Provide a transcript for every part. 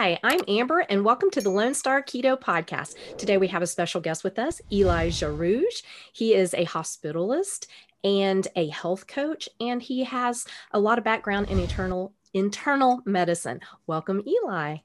Hi, I'm Amber, and welcome to the Lone Star Keto Podcast. Today we have a special guest with us, Eli Jarouge. He is a hospitalist and a health coach, and he has a lot of background in internal internal medicine. Welcome, Eli.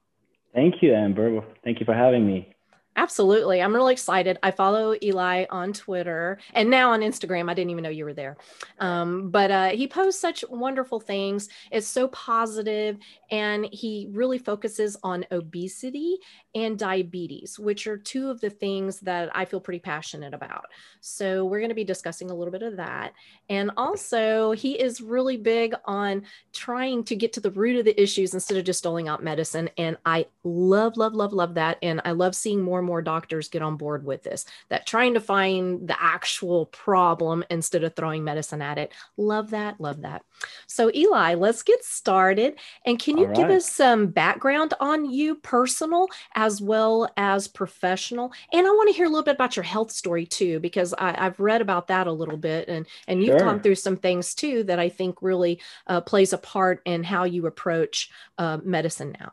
Thank you, Amber. Thank you for having me. Absolutely. I'm really excited. I follow Eli on Twitter and now on Instagram. I didn't even know you were there. Um, but uh, he posts such wonderful things. It's so positive, and he really focuses on obesity and diabetes, which are two of the things that I feel pretty passionate about. So we're going to be discussing a little bit of that. And also, he is really big on trying to get to the root of the issues instead of just doling out medicine. And I love, love, love, love that. And I love seeing more and more doctors get on board with this, that trying to find the actual problem instead of throwing medicine at it. Love that. Love that. So, Eli, let's get started. And can you right. give us some background on you personal as well as professional? And I want to hear a little bit about your health story too, because I, have read about that a little bit. And, and you've sure. gone through some things too that I think really uh, plays a part in how you approach uh, medicine now.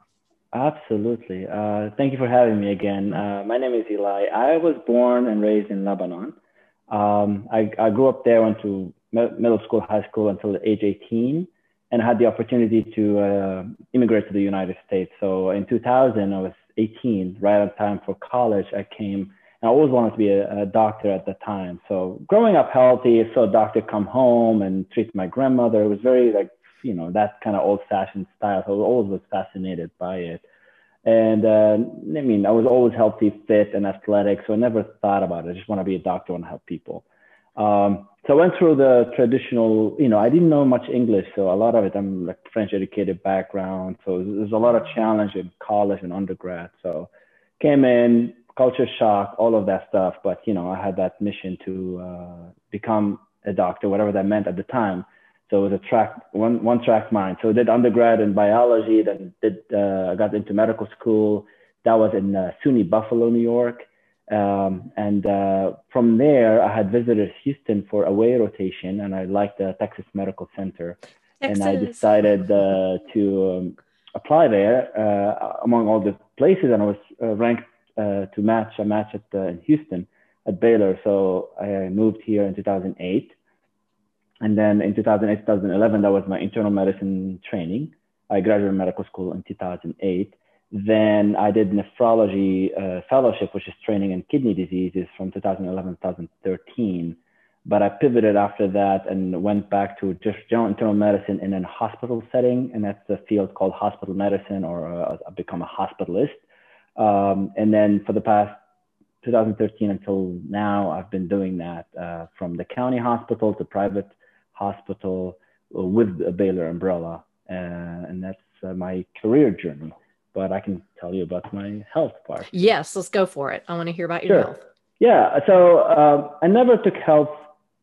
Absolutely. Uh, thank you for having me again. Uh, my name is Eli. I was born and raised in Lebanon. Um, I, I, grew up there, went to middle school, high school until age 18, and had the opportunity to uh, immigrate to the United States. So in 2000, I was 18, right on time for college. I came, and I always wanted to be a, a doctor at the time. So growing up healthy, saw a doctor come home and treat my grandmother. It was very like you know that kind of old-fashioned style. So I was always was fascinated by it. And uh, I mean, I was always healthy, fit, and athletic, so I never thought about it. I just want to be a doctor and help people. Um, so I went through the traditional, you know, I didn't know much English, so a lot of it, I'm like French educated background, so there's a lot of challenge in college and undergrad. So came in, culture shock, all of that stuff, but you know, I had that mission to uh, become a doctor, whatever that meant at the time. So it was a track, one, one track mind. So I did undergrad in biology, then did, uh, got into medical school. That was in uh, SUNY Buffalo, New York. Um, and uh, from there, I had visited Houston for away rotation, and I liked the Texas Medical Center. Texas. And I decided uh, to um, apply there uh, among all the places, and I was uh, ranked uh, to match a match at in Houston at Baylor. So I moved here in 2008 and then in 2008, 2011, that was my internal medicine training. I graduated medical school in 2008. Then I did nephrology uh, fellowship, which is training in kidney diseases from 2011, 2013. But I pivoted after that and went back to just general internal medicine in a hospital setting. And that's a field called hospital medicine, or uh, I've become a hospitalist. Um, and then for the past 2013 until now, I've been doing that uh, from the county hospital to private hospital with a Baylor umbrella. Uh, and that's uh, my career journey. But I can tell you about my health part. Yes, let's go for it. I want to hear about your sure. health. Yeah. So um, I never took health.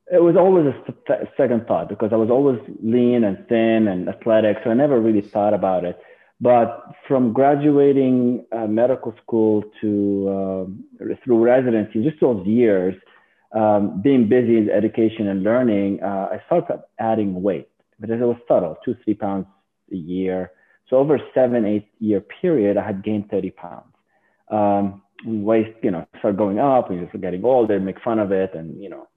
It was always a second thought because I was always lean and thin and athletic. So I never really thought about it. But from graduating uh, medical school to um, through residency, just those years, um, being busy in education and learning, uh, I started adding weight, but it was subtle, two, three pounds a year. So over seven, eight year period, I had gained 30 pounds. Um, waist, you know, started going up and you're getting older, make fun of it. And, you know,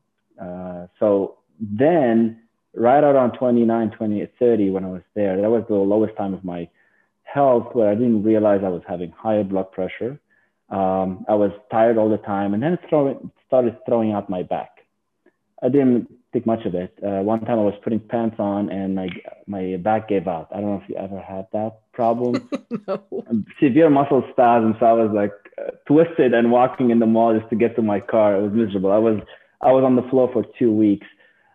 uh, so then right around 29, 20, 30, when I was there, that was the lowest time of my health where I didn't realize I was having higher blood pressure. Um, I was tired all the time, and then it throw, started throwing out my back. I didn't think much of it. Uh, one time I was putting pants on, and my my back gave out. I don't know if you ever had that problem. no. Severe muscle spasms. So I was like uh, twisted and walking in the mall just to get to my car. It was miserable. I was I was on the floor for two weeks,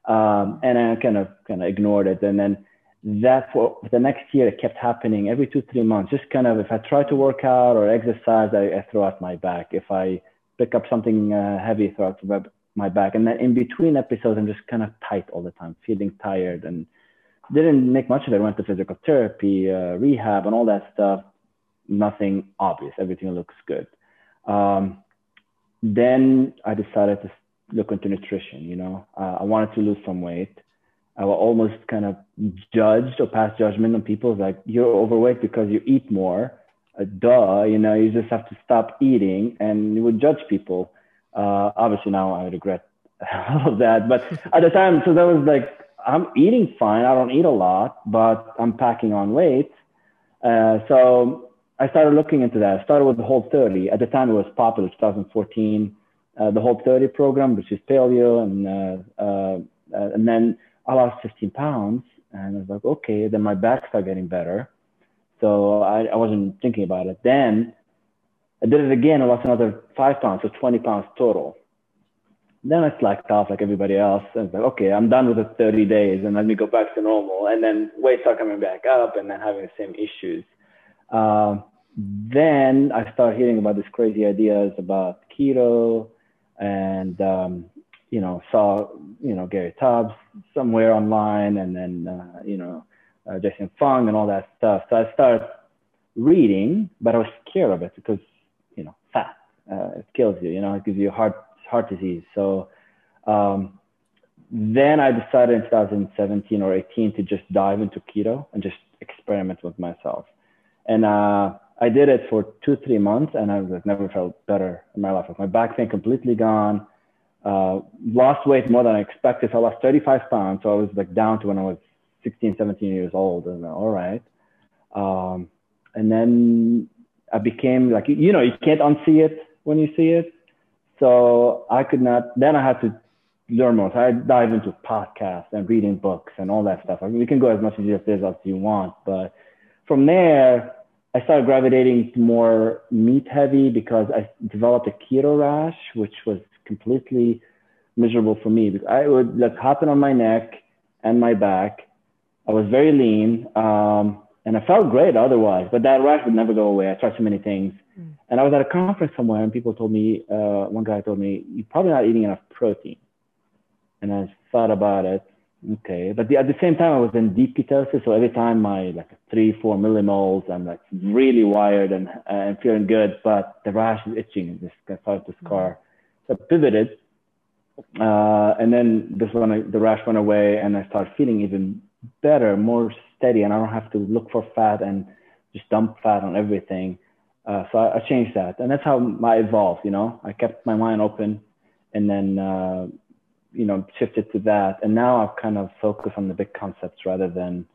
um, and I kind of kind of ignored it, and then that for the next year it kept happening. Every two three months just kind of if i try to work out or exercise i, I throw out my back. If i pick up something uh, heavy throw out my back. And then in between episodes i'm just kind of tight all the time feeling tired and didn't make much of it. Went to physical therapy uh, rehab and all that stuff. Nothing obvious. Everything looks good. Um, then i decided to look into nutrition you know. Uh, i wanted to lose some weight I will almost kind of judged or pass judgment on people like you're overweight because you eat more. uh, duh, you know, you just have to stop eating and you would judge people. Uh, obviously now I regret all of that, but at the time, so that was like, I'm eating fine. I don't eat a lot, but I'm packing on weight. Uh, so I started looking into that. I started with the Whole 30. At the time, it was popular, 2014, uh, the Whole 30 program, which is paleo, and uh, uh, and then I lost 15 pounds, and I was like, okay. Then my back started getting better, so I, I wasn't thinking about it. Then I did it again. I lost another five pounds, so 20 pounds total. Then I slacked off like everybody else. And like, okay, I'm done with the 30 days and let me go back to normal. And then weight started coming back up and then having the same issues. Uh, then I started hearing about these crazy ideas about keto and, um, you know, saw, you know, Gary Taubes somewhere online and then, uh, you know, uh, Jason Fung and all that stuff. So I started reading, but I was scared of it because, you know, fat, uh, it kills you, you know, it gives you heart heart disease. So um, then I decided in 2017 or 18 to just dive into keto and just experiment with myself. And uh, I did it for two, three months, and I like, never felt better in my life. Like my back pain completely gone. Uh, lost weight more than I expected. So I lost 35 pounds. So I was like down to when I was 16, 17 years old. And all right. Um, and then I became like, you know, you can't unsee it when you see it. So I could not, then I had to learn more. So I dive into podcasts and reading books and all that stuff. I mean, we can go as much as you as you want, but from there, I started gravitating to more meat heavy because I developed a keto rash, which was completely miserable for me. Because I would like happen on my neck and my back. I was very lean, um, and I felt great otherwise, but that rash would never go away. I tried so many things. Mm. And I was at a conference somewhere, and people told me, uh, one guy told me, you're probably not eating enough protein. And I thought about it. Okay, but the, at the same time, I was in deep ketosis, so every time my like three, four millimoles, I'm like really wired and and feeling good, but the rash is itching and just started to scar. So pivoted, uh, and then this one, the rash went away, and I started feeling even better, more steady, and I don't have to look for fat and just dump fat on everything. Uh, so I, I, changed that, and that's how I evolved. You know, I kept my mind open, and then uh, you know shifted to that, and now I've kind of focused on the big concepts rather than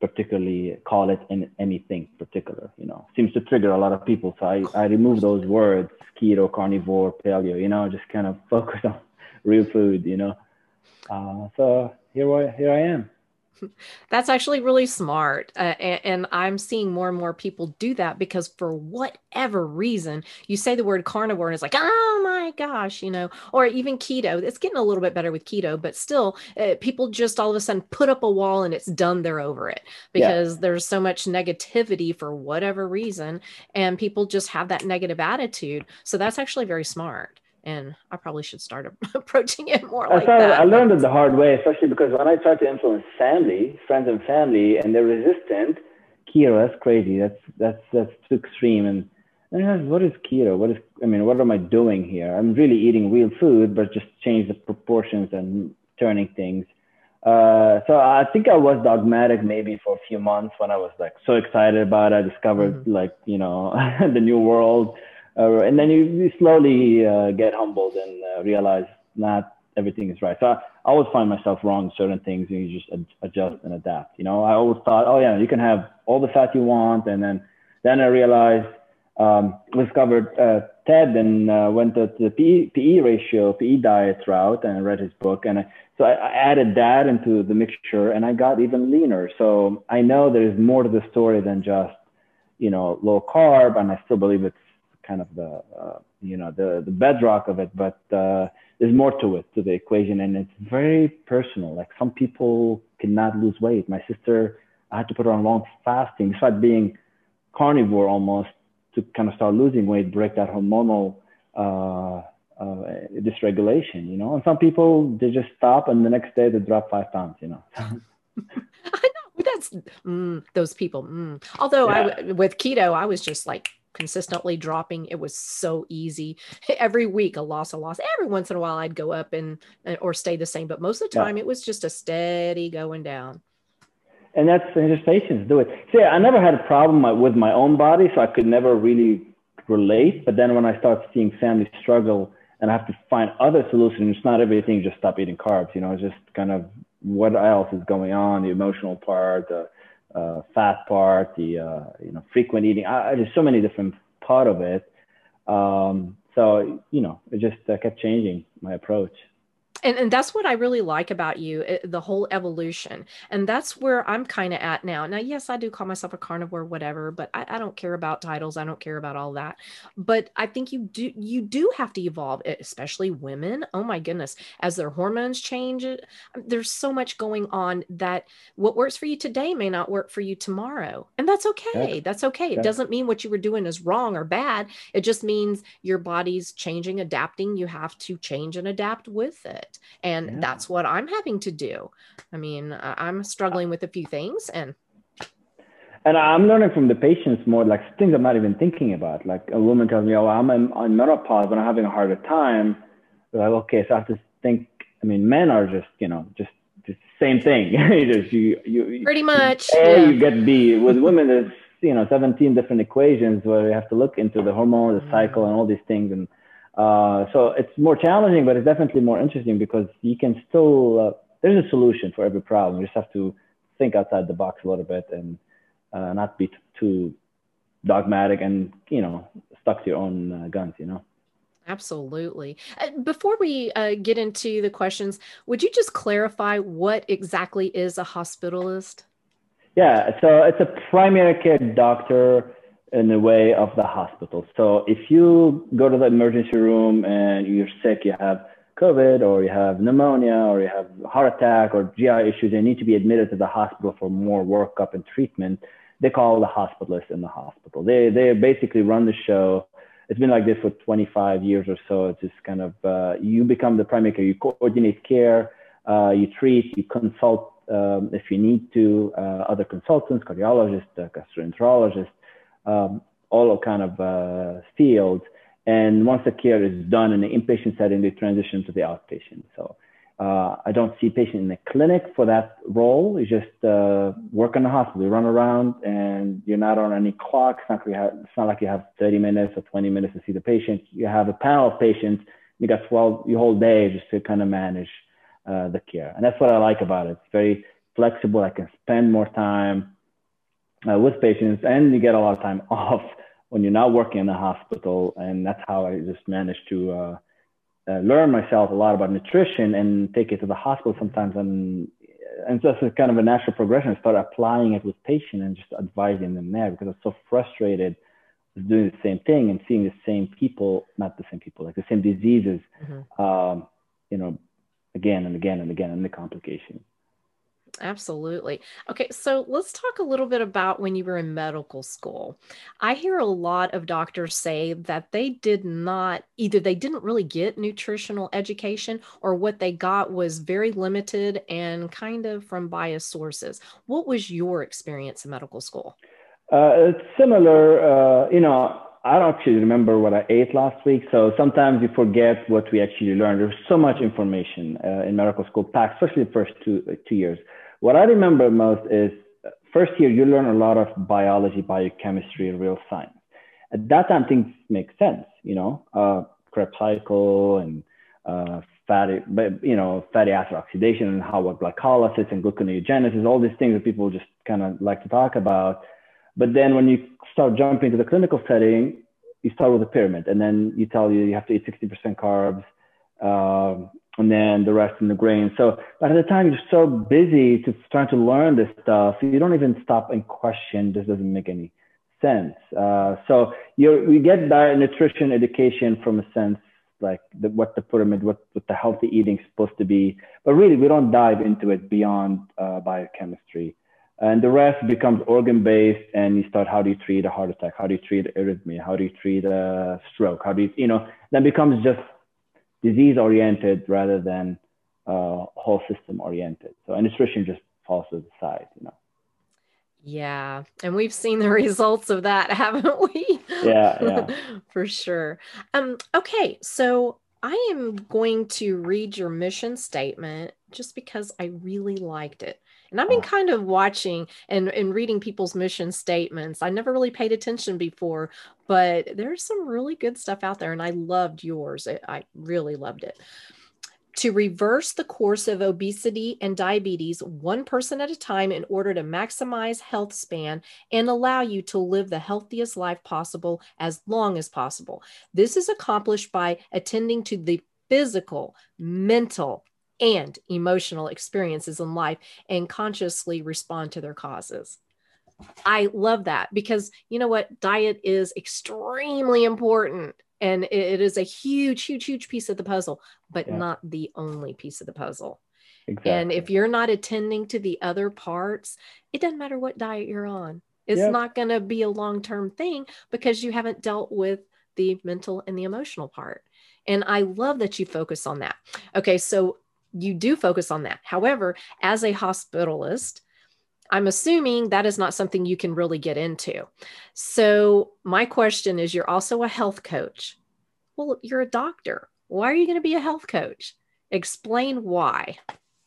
particularly call it in anything particular. You know, seems to trigger a lot of people. So I I remove those words: keto, carnivore, paleo. You know, just kind of focus on real food. You know, uh, so here I here I am. That's actually really smart. Uh, and, and, I'm seeing more and more people do that because, for whatever reason, you say the word carnivore and it's like, oh my gosh, you know, or even keto. It's getting a little bit better with keto, but still, uh, people just all of a sudden put up a wall and it's done. They're over it because yeah. there's so much negativity for whatever reason. And people just have that negative attitude. So, that's actually very smart and I probably should start approaching it more I like that. I learned it the hard way, especially because when I tried to influence family, friends and family, and they're resistant, keto, that's crazy. That's that's that's too extreme. And, and what is keto? What is I mean, what am I doing here? I'm really eating real food, but just change the proportions and turning things. Uh, so I think I was dogmatic maybe for a few months when I was like so excited about it. I discovered mm-hmm. like you know the new world uh, and then you, you slowly uh, get humbled and uh, realize not everything is right. So I, I always find myself wrong in certain things, and you just ad- adjust and adapt. You know, I always thought, oh yeah, you can have all the fat you want, and then then I realized um, discovered uh, Ted and uh, went to the PE, PE ratio, PE diet route, and read his book, and I, so I, I added that into the mixture, and I got even leaner. So I know there is more to the story than just you know low carb, and I still believe it's kind of the uh, you know the the bedrock of it but uh, there's more to it to the equation and it's very personal like some people cannot lose weight my sister i had to put her on long fasting despite being carnivore almost to kind of start losing weight break that hormonal uh, uh, dysregulation you know and some people they just stop and the next day they drop five pounds you know I know that's mm, those people. Mm. Although yeah. I with keto, I was just like consistently dropping. It was so easy. Every week, a loss, a loss. Every once in a while, I'd go up and or stay the same, but most of the time, yeah. it was just a steady going down. and that's and just patients do it. See, I never had a problem with my own body, so I could never really relate. But then when I start seeing families struggle and I have to find other solutions, it's not everything just stop eating carbs. You know, it's just kind of what else is going on, the emotional part, the uh, fat part, the uh, you know frequent eating. I, there's so many different part of it. Um, so you know, it just uh, kept changing my approach and, and that's what I really like about you, eh, the whole evolution. And that's where I'm kind of at now. Now, yes, I do call myself a carnivore, whatever, but I, I, don't care about titles. I don't care about all that. But I think you do you do have to evolve, especially women. Oh my goodness, as their hormones change, um, there's so much going on that what works for you today may not work for you tomorrow. And that's okay. Yeah. That's okay. Yeah. It doesn't mean what you were doing is wrong or bad. It just means your body's changing, adapting. You have to change and adapt with it and yeah. that's what i'm having to do. I mean uh, i'm struggling with a few things and and i'm learning from the patients more like things i'm not even thinking about. Like a woman tells me oh i'm on menopause but i'm having a harder time. They're like okay so i have to think i mean men are just you know just the same thing. Just you, you pretty much a yeah. you get b with women there's you know 17 different equations where you have to look into the hormone the cycle mm. and all these things and uh, so it's more challenging, but it's definitely more interesting because you can still, uh, there's a solution for every problem. You just have to think outside the box a little bit and uh, not be t- too dogmatic and, you know, stuck to your own uh, guns, you know? Absolutely. Uh, before we uh, get into the questions, would you just clarify what exactly is a hospitalist? Yeah, so it's a primary care doctor in the way of the hospital. So if you go to the emergency room and you're sick, you have COVID or you have pneumonia or you have heart attack or GI issues, you need to be admitted to the hospital for more workup and treatment. They call the hospitalist in the hospital. They they basically run the show. It's been like this for 25 years or so. It's just kind of uh, you become the primary care. You coordinate care, uh, you treat, you consult um, if you need to, uh, other consultants, cardiologists, uh, gastroenterologists, um, all kind of uh, fields. And once the care is done in the inpatient setting, they transition to the outpatient. So uh, I don't see patient in the clinic for that role. You just uh, work in the hospital, you run around, and you're not on any clock. It's not, like you have, it's not like you have 30 minutes or 20 minutes to see the patient. You have a panel of patients. You got 12 your whole day just to kind of manage uh, the care, and that's what I like about it. It's very flexible. I can spend more time uh, with patients, and you get a lot of time off when you're not working in the hospital. And that's how I just managed to uh, uh, learn myself a lot about nutrition and take it to the hospital sometimes. And and just a kind of a natural progression. I started applying it with patients and just advising them there because I'm so frustrated with doing the same thing and seeing the same people, not the same people, like the same diseases, mm-hmm. um, you know, again and again and again, and the complications. Absolutely. Okay, so let's talk a little bit about when you were in medical school. I hear a lot of doctors say that they did not, either they didn't really get nutritional education or what they got was very limited and kind of from biased sources. What was your experience in medical school? Uh, it's similar. Uh, you know, I don't actually remember what I ate last week. So sometimes you forget what we actually learned. There's so much information uh, in medical school packed, especially the first two, two years. What I remember most is first year, you learn a lot of biology, biochemistry, real science. At that time, things make sense, you know, uh, Krebs cycle and uh, fatty, but you know, fatty acid oxidation and how what glycolysis and gluconeogenesis, all these things that people just kind of like to talk about. But then when you start jumping to the clinical setting, you start with a pyramid, and then you tell you you have to eat 60% carbs, um, and then the rest in the grain. So by the time you're so busy to trying to learn this stuff, you don't even stop and question. This doesn't make any sense. Uh, so you you get diet nutrition education from a sense like the, what the pyramid, what, what the healthy eating is supposed to be, but really we don't dive into it beyond uh, biochemistry. And the rest becomes organ based, and you start how do you treat a heart attack? How do you treat arrhythmia? How do you treat a stroke? How do you, you know, then becomes just disease oriented rather than uh, whole system oriented. So and nutrition just falls to the side, you know. Yeah, and we've seen the results of that, haven't we? Yeah, yeah. For sure. Um okay, so I am going to read your mission statement just because I really liked it. And I've been kind of watching and, and reading people's mission statements. I never really paid attention before, but there's some really good stuff out there. And I loved yours. I really loved it to reverse the course of obesity and diabetes one person at a time in order to maximize health span and allow you to live the healthiest life possible as long as possible. This is accomplished by attending to the physical, mental, and emotional experiences in life and consciously respond to their causes. I love that because you know what? Diet is extremely important and it is a huge huge huge piece of the puzzle but yeah. not the only piece of the puzzle exactly. and if you're not attending to the other parts it doesn't matter what diet you're on it's yep. not going to be a long-term thing because you haven't dealt with the mental and the emotional part and i love that you focus on that okay so you do focus on that however as a hospitalist I'm assuming that is not something you can really get into. So, my question is you're also a health coach. Well, you're a doctor. Why are you going to be a health coach? Explain why.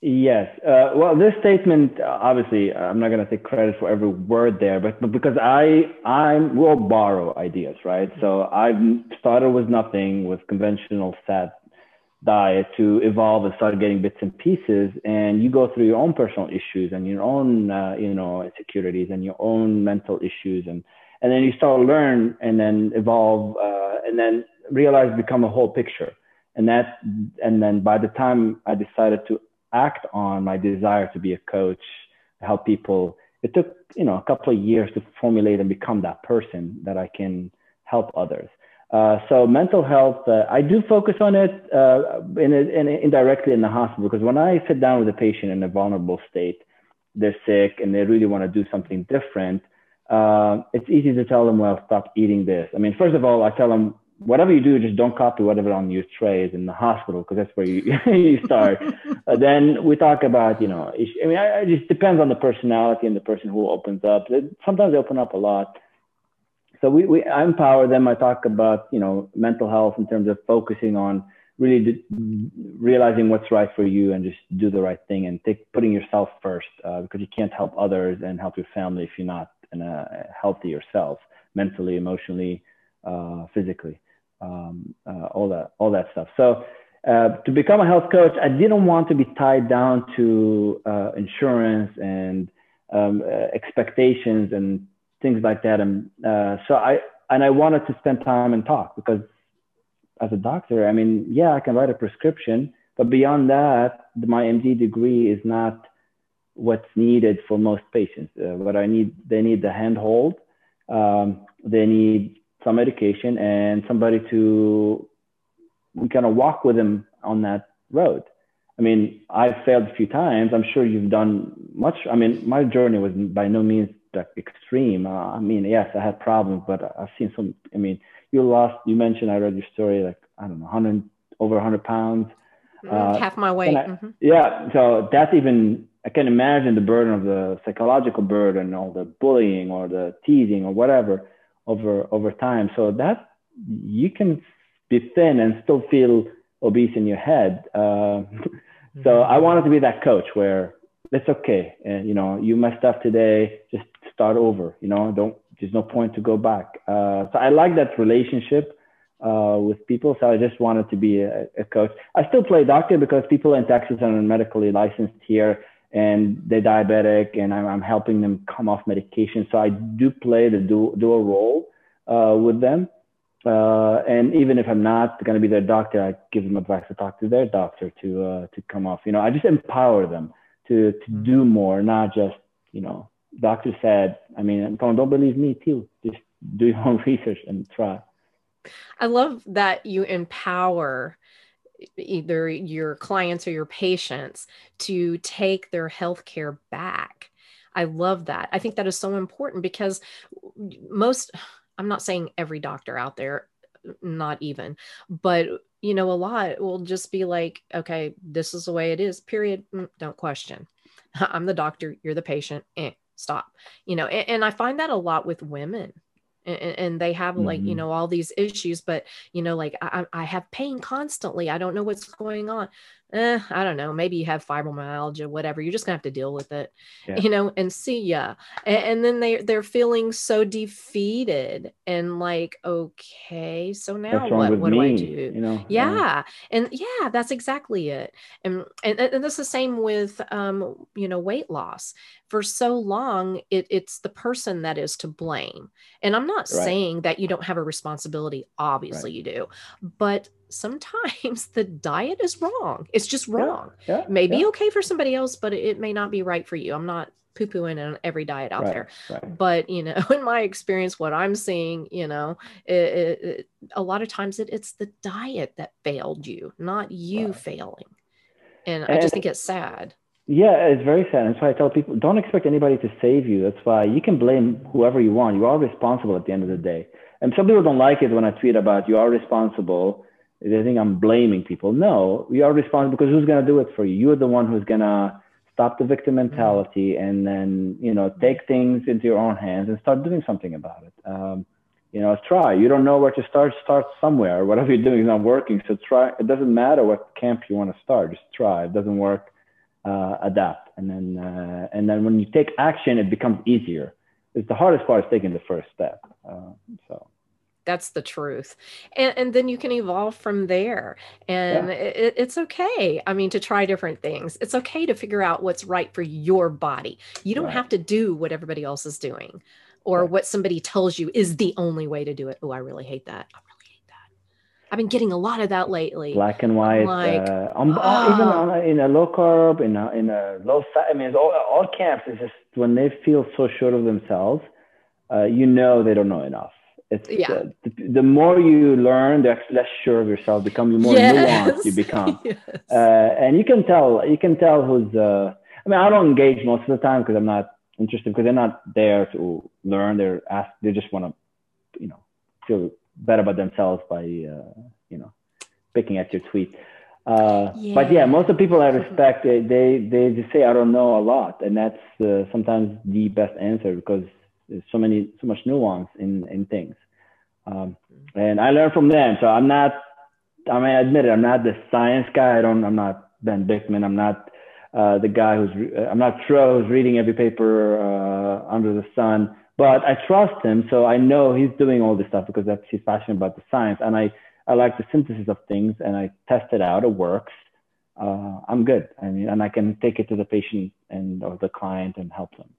Yes. Uh, well, this statement, obviously, I'm not going to take credit for every word there, but, but because I, I'm, we'll borrow ideas, right? So I've started with nothing with conventional SAD diet to evolve and start getting bits and pieces and you go through your own personal issues and your own uh, you know insecurities and your own mental issues and and then you start to learn and then evolve uh, and then realize become a whole picture. And that and then by the time i decided to act on my desire to be a coach help people it took you know a couple of years to formulate and become that person that i can help others uh, so mental health, uh, I do focus on it uh, in, in, indirectly in the hospital because when I sit down with a patient in a vulnerable state, they're sick and they really want to do something different. Uh, it's easy to tell them, well, stop eating this. I mean, first of all, I tell them, whatever you do, just don't copy whatever on your trays in the hospital because that's where you, you start. Uh, then we talk about, you know, I mean, it just depends on the personality and the person who opens up. Sometimes they open up a lot so we, we I empower them. I talk about you know mental health in terms of focusing on really realizing what's right for you and just do the right thing and take putting yourself first uh, because you can't help others and help your family if you're not in a healthy yourself mentally, emotionally, uh, physically, um, uh, all that all that stuff. So. Uh, to become a health coach, I didn't want to be tied down to uh, insurance and um, uh, expectations and things like that. And uh, so I and I wanted to spend time and talk because as a doctor, I mean, yeah, I can write a prescription, but beyond that, my MD degree is not what's needed for most patients. Uh, what I need, they need the handhold, um, they need some medication and somebody to kind of walk with them on that road. I mean, I've failed a few times. I'm sure you've done much. I mean, my journey was by no means like extreme. Uh, I mean, yes, I had problems, but I've seen some. I mean, you lost. You mentioned I read your story. Like I don't know, hundred over hundred pounds. Mm, uh, half my weight. I, mm-hmm. Yeah, so that's even. I can imagine the burden of the psychological burden, all the bullying, or the teasing, or whatever over over time. So that you can be thin and still feel obese in your head. Uh, mm-hmm. So I wanted to be that coach where it's okay, and you know you messed up today. Just start over. You know, don't. There's no point to go back. Uh, so I like that relationship uh, with people. So I just wanted to be a, a, coach. I still play doctor because people in Texas are medically licensed here and they're diabetic and I'm, I'm helping them come off medication. So I do play the dual, dual role uh, with them. Uh, and even if I'm not going to be their doctor, I give them advice to talk to their doctor to uh, to come off. You know, I just empower them to to mm-hmm. do more, not just you know doctor said, I mean, don't believe me too. Just do your own research and try. I love that you empower either your clients or your patients to take their health care back. I love that. I think that is so important because most, I'm not saying every doctor out there, not even, but you know, a lot will just be like, okay, this is the way it is, period. Mm, don't question. I'm the doctor, you're the patient. Eh, stop you know and, and, i find that a lot with women and, and they have like you Mhm. know all these issues but you know like I I have pain constantly i don't know what's going on eh, i don't know maybe you have fibromyalgia whatever you're just gonna have to deal with it Yeah. you know and see ya and, and then they they're feeling so defeated and like okay so now what what me? do i do You know? yeah and yeah that's exactly it and and, and that's the same with um you know weight loss for so long it, it's the person that is to blame and i'm not Right. saying that you don't have a responsibility obviously you do but sometimes the diet is wrong it's just Yeah, wrong Yeah. maybe yeah. okay for somebody else but it may not be right for you i'm not poo-pooing on every diet out right, there Right. but you know in my experience what i'm seeing you know it, it, it- a lot of times it, it's the diet that failed you not you Right. failing and i just think it's sad Yeah, it's very sad. That's why I tell people don't expect anybody to save you. That's why you can blame whoever you want. You are responsible at the end of the day. And some people don't like it when I tweet about you are responsible. They think I'm blaming people. No, you are responsible because who's going to do it for you? You're the one who's going to stop the victim mentality and then, you know, take things into your own hands and start doing something about it. Um, you know, try. You don't know where to start. Start somewhere. Whatever you're doing is not working. So try. It doesn't matter what camp you want to start. Just try. It doesn't work uh, adapt and then uh, and then when you take action it becomes easier it's the hardest part is taking the first step uh, so that's the truth. And, and then you can evolve from there. And it, it's okay i mean to try different things. It's okay to figure out what's right for your body. You don't Right. have to do what everybody else is doing or Right. what somebody tells you is the only way to do it. Oh i really hate that. I really hate that. I've been getting a lot of that lately. Black and white Like, uh, on, on- even ah. on a, in a low carb in a, in a low fat i mean all, all camps is just when they feel so sure of themselves uh, you know they don't know enough it's Yeah. uh, the, the more you learn the less sure of yourself become the more nuanced you become Yes. uh, and you can tell you can tell who's uh, i mean i don't engage most of the time because i'm not interested because they're not there to learn they're asked they just want to you know feel better about themselves by uh, you know picking at your tweet uh, but yeah Yeah. most of the people i respect they, they they just say i don't know a lot and that's uh, sometimes the best answer because there's so many so much nuance in in things um, and i learn from them so i'm not I mean, I admit it. I'm not the science guy. I don't. I'm not Ben Bikman. I'm not uh, the guy who's. Re- uh, I'm not Tro who's reading every paper uh, under the sun. But I trust him, so I know he's doing all this stuff because that's he's passionate about the science, and I I like the synthesis of things, and I test it out. It works. Uh, I'm good. I mean, and I can take it to the patient and or the client and help them.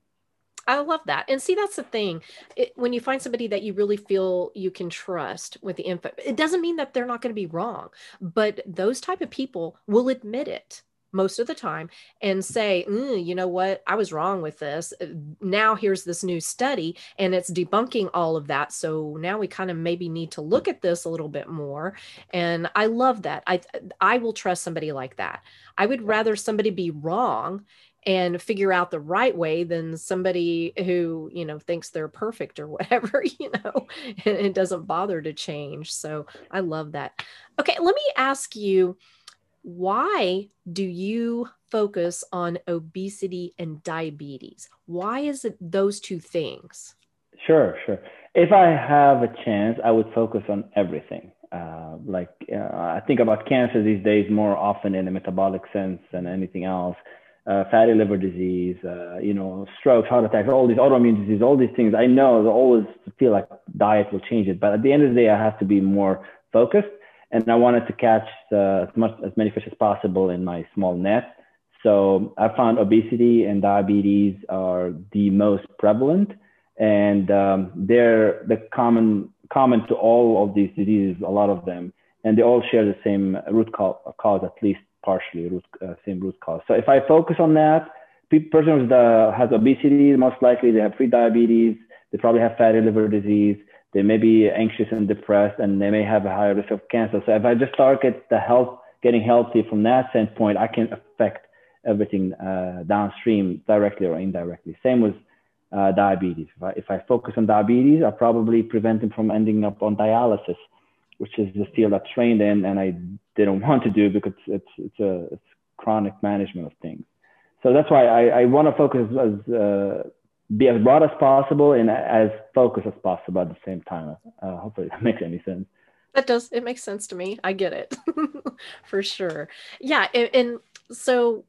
I love that. And see, that's the thing. It, when you find somebody that you really feel you can trust with the info, it doesn't mean that they're not going to be wrong, but those type of people will admit it most of the time and say, "Mm, you know what, I was wrong with this. Uh, Now here's this new study and it's debunking all of that. So now we kind of maybe need to look at this a little bit more. And I love that. I I will trust somebody like that. I would rather somebody be wrong and figure out the right way than somebody who you know thinks they're perfect or whatever you know and it doesn't bother to change so i love that okay let me ask you why do you focus on obesity and diabetes why is it those two things Sure, sure. If I have a chance, I would focus on everything. Uh, like uh, I think about cancer these days more often in a metabolic sense than anything else. Uh, fatty liver disease, uh, you know, strokes, heart attacks, all these autoimmune diseases, all these things. I know I always feel like diet will change it, but at the end of the day, I have to be more focused, and I wanted to catch uh, as much as many fish as possible in my small net. So I found obesity and diabetes are the most prevalent and um, they're the common common to all of these diseases, a lot of them, and they all share the same root cause, cause at least partially root, uh, same root cause. So if I focus on that, pe- person who has obesity, most likely they have pre-diabetes, they probably have fatty liver disease, they may be anxious and depressed, and they may have a higher risk of cancer. So if I just target the health, getting healthy from that standpoint, I can affect everything uh, downstream directly or indirectly. Same with uh, diabetes. If I, if I focus on diabetes, I probably prevent them from ending up on dialysis, which is the field I trained in and I didn't want to do because it's it's a it's chronic management of things. So that's why I, I want to focus as uh, be as broad as possible and as focused as possible at the same time. Uh, hopefully that makes any sense. That does. It makes sense to me. I get it for sure. Yeah. And, and so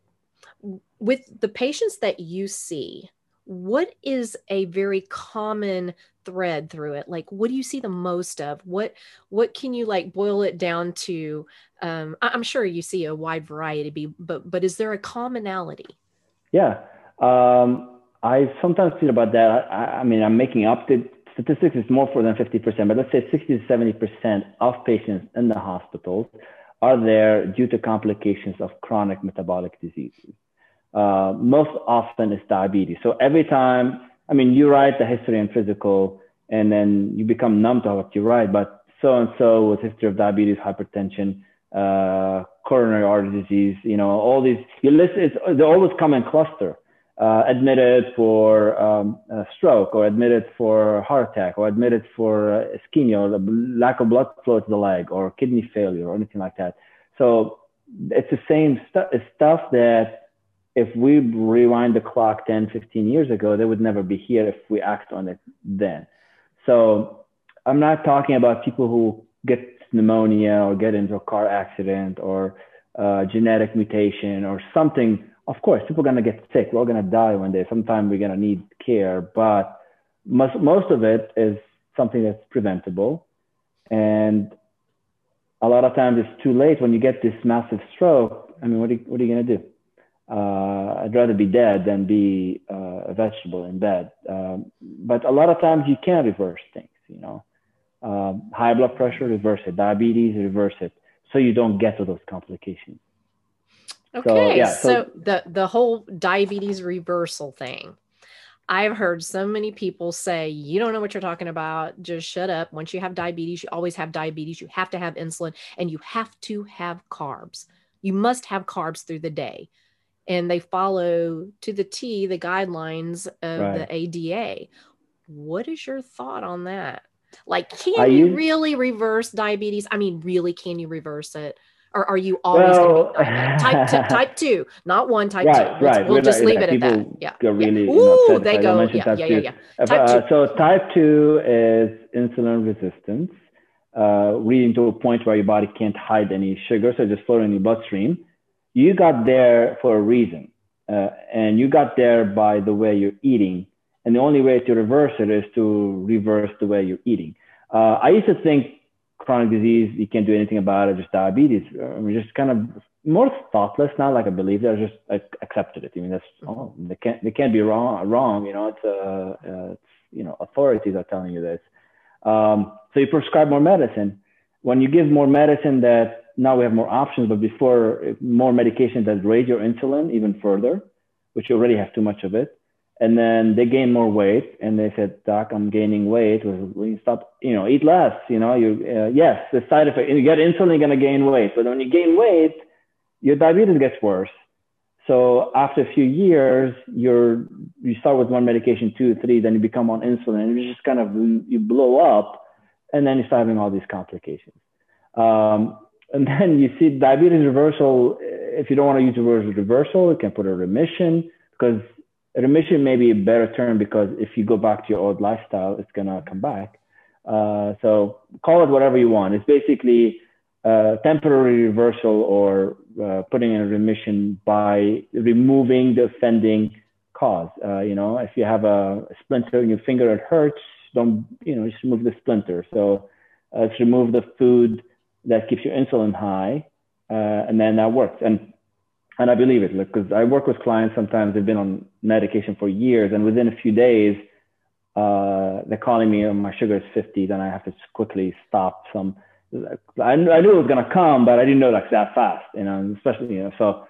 with the patients that you see, what is a very common thread through it? Like what do you see the most of? What what can you like boil it down to? Um i'm sure you see a wide variety but but is there a commonality? Yeah. Um i sometimes feel about that. I, I mean i'm making up the statistics. Is more for than 50% but let's say 60 to 70% of patients in the hospitals are there due to complications of chronic metabolic diseases. Uh, most often it's diabetes. So every time, I mean, you write the history and physical, and then you become numb to what you write. But so and so with history of diabetes, hypertension, uh, coronary artery disease, you know, all these. You list it's, they always come in cluster. Uh, admitted for um, stroke, or admitted for heart attack, or admitted for uh, ischemia, or lack of blood flow to the leg, or kidney failure, or anything like that. So it's the same. It's stuff that if we rewind the clock 10, 15 years ago, they would never be here if we act on it then. So I'm not talking about people who get pneumonia or get into a car accident or uh, genetic mutation or something. Of course, people are going to get sick. We're all going to die one day. Sometime we're going to need care, but most, most of it is something that's preventable. And a lot of times it's too late when you get this massive stroke. I mean, what are what are you going to do? Uh, I'd rather be dead than be uh, a vegetable in bed. Um, but a lot of times you can reverse things, you know. Um, high blood pressure, reverse it. Diabetes, reverse it. So you don't get to those complications. Okay, so, yeah, so, so the the whole diabetes reversal thing. I've heard so many people say, you don't know what you're talking about. Just shut up. Once you have diabetes, you always have diabetes. You have to have insulin and you have to have carbs. You must have carbs through the day and they follow to the T the guidelines of right. the ADA. What is your thought on that? Like, can you really reverse diabetes? I mean, really, can you reverse it? Or are you always well, type t- type two, not one type right, two? right. We'll We're just not, leave it at that. Yeah. Go really yeah. Ooh, they go. Yeah, yeah, yeah, yeah, type uh, so type two is insulin resistance, uh, reading to a point where your body can't hide any sugar, so just floating in your bloodstream you got there for a reason. Uh, and you got there by the way you're eating. And the only way to reverse it is to reverse the way you're eating. Uh, I used to think chronic disease, you can't do anything about it, just diabetes. I mean, just kind of more thoughtless now, like I believe I just I accepted it. I mean, that's, oh, they can't, they can't be wrong, wrong. You know, it's, uh, uh, it's, you know, authorities are telling you this. Um, so you prescribe more medicine. When you give more medicine that now we have more options, but before more medication that raise your insulin even further, which you already have too much of it. And then they gain more weight, and they said, "Doc, I'm gaining weight. You stop, you know, eat less. You know, you uh, yes, the side effect. You get insulin, you're gonna gain weight, but when you gain weight, your diabetes gets worse. So after a few years, you're you start with one medication, two, three, then you become on insulin, and you just kind of you blow up, and then you start having all these complications. Um, and then you see diabetes reversal. If you don't want to use the word reversal, you can put a remission because remission may be a better term because if you go back to your old lifestyle, it's gonna come back. Uh, so call it whatever you want. It's basically uh, temporary reversal or uh, putting in a remission by removing the offending cause. Uh, you know, if you have a, splinter in your finger, it hurts. Don't you know? Just remove the splinter. So uh, let's remove the food that keeps your insulin high, uh, and then that works. And and I believe it because I work with clients. Sometimes they've been on medication for years, and within a few days, uh, they're calling me, oh, my sugar is 50, then I have to quickly stop some. I, I knew it was gonna come, but I didn't know like that fast, you know, especially you know. So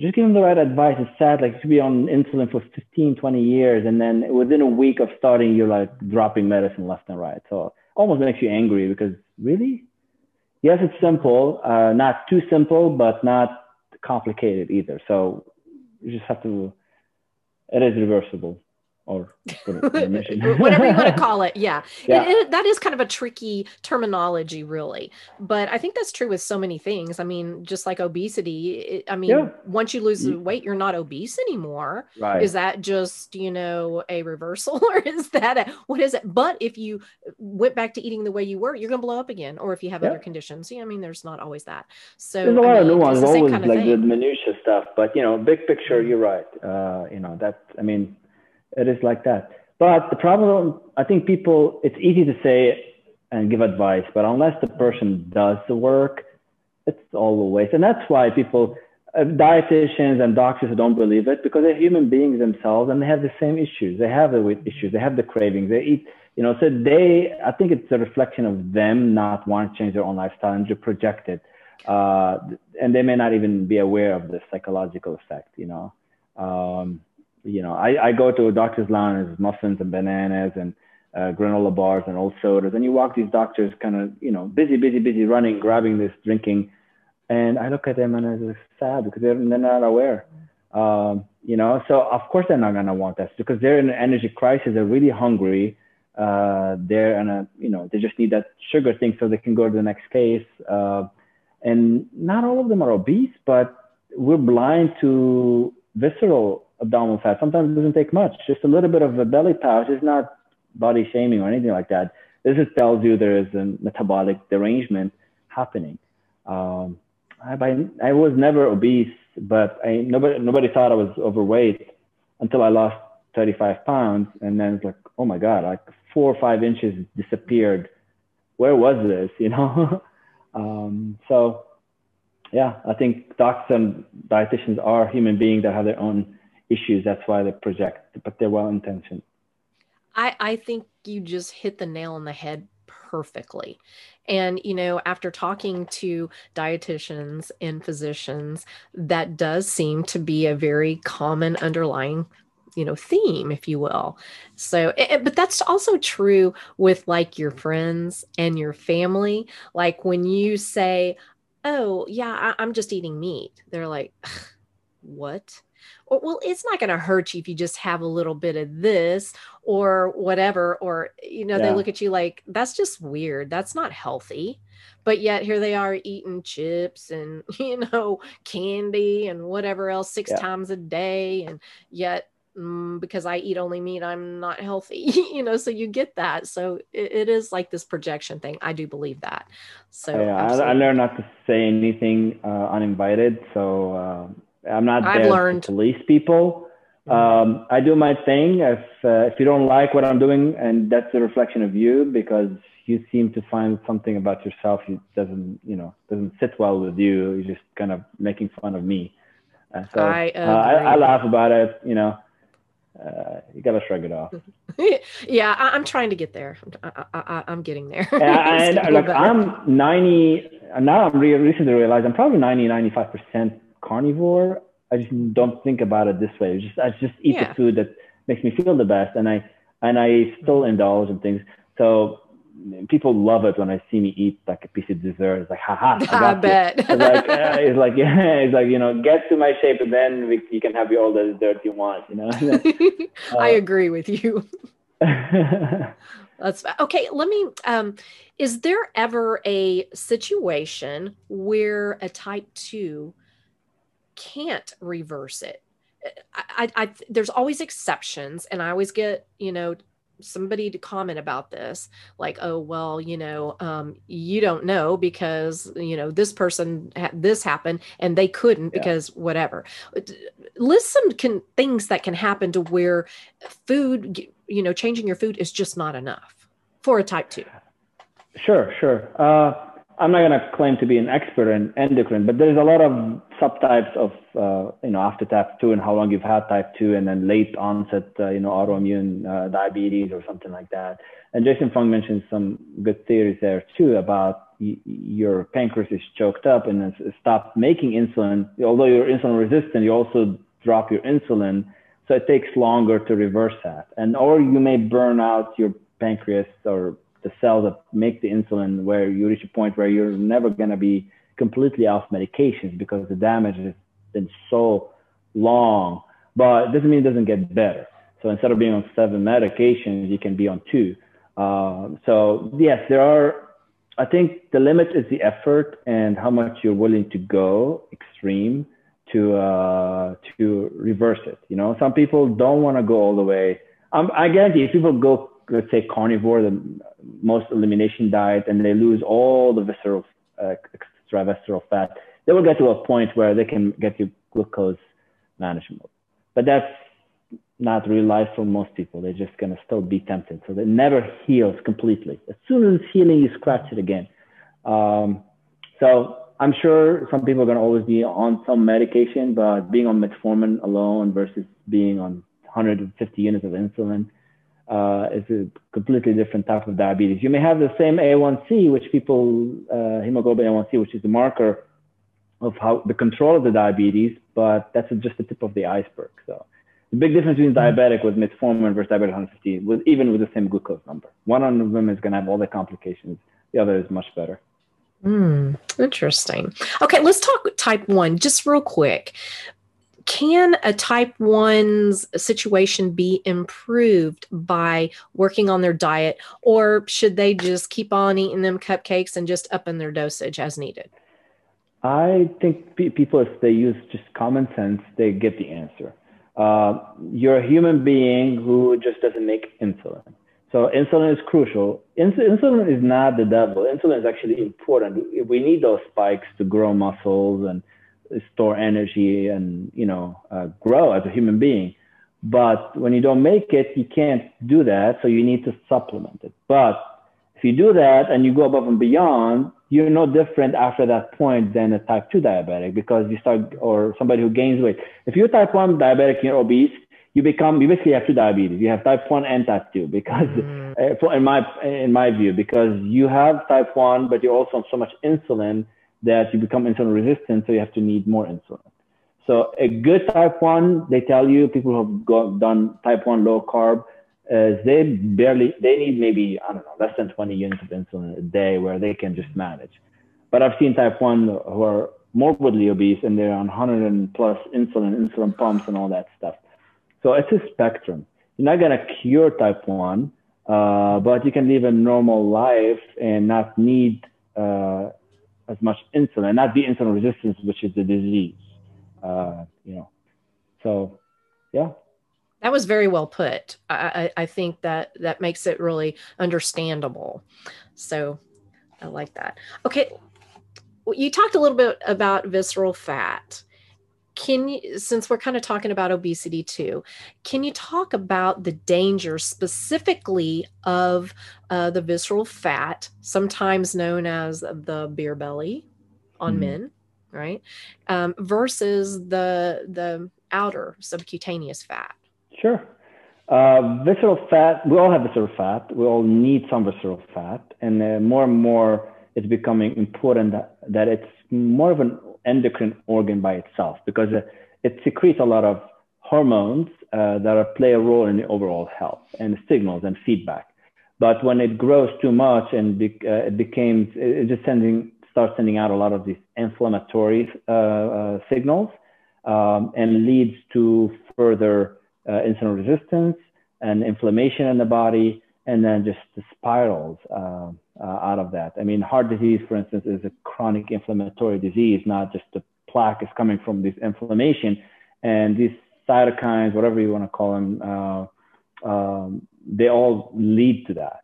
just give them the right advice. It's sad, like could be on insulin for 15, 20 years, and then within a week of starting, you're like dropping medicine left and right. So almost makes you angry because really, yes, it's simple, uh, not too simple, but not complicated either. So you just have to, it is reversible. Or whatever you want to call it. Yeah, yeah. It, it, that is kind of a tricky terminology, really. But I think that's true with so many things. I mean, just like obesity. It, I mean, yeah. once you lose weight, you're not obese anymore. Right. Is that just you know a reversal, or is that a, what is it? But if you went back to eating the way you were, you're going to blow up again. Or if you have yeah. other conditions, yeah. I mean, there's not always that. So there's a lot I mean, of nuance. Always kind of like thing. the minutia stuff, but you know, big picture, mm-hmm. you're right. Uh, you know that. I mean it is like that. But the problem, I think people, it's easy to say and give advice, but unless the person does the work, it's all a waste. And that's why people, uh, dietitians and doctors don't believe it because they're human beings themselves and they have the same issues. They have the issues, they have the cravings, they eat, you know, so they, I think it's a reflection of them not wanting to change their own lifestyle and to project it. Uh, and they may not even be aware of the psychological effect, you know. Um, you know, I, I go to a doctor's lounge, there's muffins and bananas and uh, granola bars and old sodas. And you walk these doctors kind of, you know, busy, busy, busy running, grabbing this, drinking. And I look at them and it's sad because they're, they're not aware. Um, you know, so of course they're not going to want that because they're in an energy crisis. They're really hungry. Uh, they're in a, you know, they just need that sugar thing so they can go to the next case. Uh, and not all of them are obese, but we're blind to visceral abdominal fat. Sometimes it doesn't take much. Just a little bit of a belly pouch is not body shaming or anything like that. This just tells you there is a metabolic derangement happening. Um, I, I was never obese, but I, nobody, nobody thought I was overweight until I lost 35 pounds. And then it's like, oh my God, like four or five inches disappeared. Where was this, you know? um, so yeah, I think doctors and dietitians are human beings that have their own issues. That's why they project, but they're well intentioned. I, I think you just hit the nail on the head perfectly. And, you know, after talking to dietitians and physicians, that does seem to be a very common underlying you know theme if you will so but that's also true with like your friends and your family like when you say oh yeah I, am just eating meat they're like what or well it's not going to hurt you if you just have a little bit of this or whatever or you know yeah. they look at you like that's just weird. That's not healthy. But yet here they are eating chips and you know candy and whatever else six yeah. times a day. And yet mm, because i eat only meat i'm not healthy. You know so you get that. So it, it is like this projection thing. I do believe that. So yeah I, I, learned not to say anything uh, uninvited. So uh, I'm not I've there learned. to police people. Um, I do my thing. If uh, if you don't like what I'm doing, and that's a reflection of you because you seem to find something about yourself that doesn't you know doesn't sit well with you. You're just kind of making fun of me. Uh, so I, uh, I, I, laugh about it. You know, uh, you gotta shrug it off. yeah, I, am trying to get there. I, am getting there. and, and look, I'm 90. Now I'm re- recently realized I'm probably 90, 95 percent carnivore. I just don't think about it this way. I just I just eat yeah. the food that makes me feel the best, and I and I still indulge in things. So people love it when I see me eat like a piece of dessert. It's like, haha, I, I bet. It's like, yeah, it's like, yeah, it's like, you know, get to my shape and then we, you can have all the dessert you want, you know? uh, I agree with you. That's okay. Let me, um, is there ever a situation where a type two can't reverse it. I, I, I, there's always exceptions, and I always get you know somebody to comment about this like oh well you know um, you don't know because you know this person had this happened and they couldn't yeah. because whatever list some can, things that can happen to where food you know changing your food is just not enough for a type 2 sure sure uh, I'm not going to claim to be an expert in endocrine, but there's a lot of subtypes of, uh, you know, after type 2 and how long you've had type 2 and then late onset, uh, you know, autoimmune uh, diabetes or something like that. And Jason Fung mentioned some good theories there too about y- your pancreas is choked up and it's stopped making insulin. Although you're insulin resistant, you also drop your insulin. So it takes longer to reverse that. And, or you may burn out your pancreas or the cells that make the insulin where you reach a point where you're never going to be completely off medications because the damage has been so long but it doesn't mean it doesn't get better So instead of being on seven medications, you can be on two. Uh, so yes, there are. I think the limit is the effort and how much you're willing to go extreme to uh, to reverse it. You know, some people don't want to go all the way. Um, I guarantee if people go, let's say carnivore, the most elimination diet, and they lose all the visceral uh, extra visceral fat, they will get to a point where they can get to glucose management. But that's not real life for most people. They're just gonna still be tempted. So it never heals completely. As soon as it's healing, you scratch it again. Um, so I'm sure some people are gonna always be on some medication, but being on metformin alone versus being on 150 units of insulin uh, is a completely different type of diabetes. You may have the same A1C, which people uh, hemoglobin A1C, which is the marker of how the control of the diabetes, but that's just the tip of the iceberg. So the big difference between mm-hmm. diabetic with metformin versus diabetic 150 was even with the same glucose number. One of them is going to have all the complications. The other is much better. Mm, interesting. Okay, let's talk type one just real quick. Can a type one's situation be improved by working on their diet, or should they just keep on eating them cupcakes and just up in their dosage as needed? I think people, if they use just common sense, they get the answer. Uh, you're a human being who just doesn't make insulin. So insulin is crucial. Ins- insulin is not the devil. Insulin is actually important. We need those spikes to grow muscles and store energy and you know uh, grow as a human being. But when you don't make it, you can't do that. So you need to supplement it. But if you do that and you go above and beyond, you're no different after that point than a type 2 diabetic because you start, or somebody who gains weight. If you're type 1 diabetic and you're obese, you become, you basically have two diabetes. You have type 1 and type 2 because, mm. uh, for, in, my, in my view, because you have type 1, but you're also on so much insulin that you become insulin resistant, so you have to need more insulin. So a good type 1, they tell you, people who have got, done type 1 low carb, uh, they barely they need maybe I don't know less than 20 units of insulin a day where they can just manage. But I've seen type one who are morbidly obese and they're on 100 and plus insulin, insulin pumps, and all that stuff. So it's a spectrum. You're not gonna cure type one, uh, but you can live a normal life and not need uh, as much insulin, not the insulin resistance, which is the disease. Uh, you know, so yeah. That was very well put. I, I, I think that that makes it really understandable. So I like that. Okay, you talked a little bit about visceral fat. Can you, since we're kind of talking about obesity too, can you talk about the danger specifically of uh, the visceral fat, sometimes known as the beer belly on mm men, right, um, versus the the outer subcutaneous fat? Sure. Uh, visceral fat, we all have visceral fat. We all need some visceral fat. And uh, more and more, it's becoming important that, that it's more of an endocrine organ by itself because it secretes a lot of hormones uh, that are, play a role in the overall health and signals and feedback. But when it grows too much and be, uh, it becomes, it just sending, starts sending out a lot of these inflammatory uh, uh, signals um, and leads to further uh, insulin resistance and inflammation in the body, and then just the spirals uh, uh, out of that. I mean, heart disease, for instance, is a chronic inflammatory disease, not just the plaque is coming from this inflammation. And these cytokines, whatever you want to call them, uh, um, they all lead to that.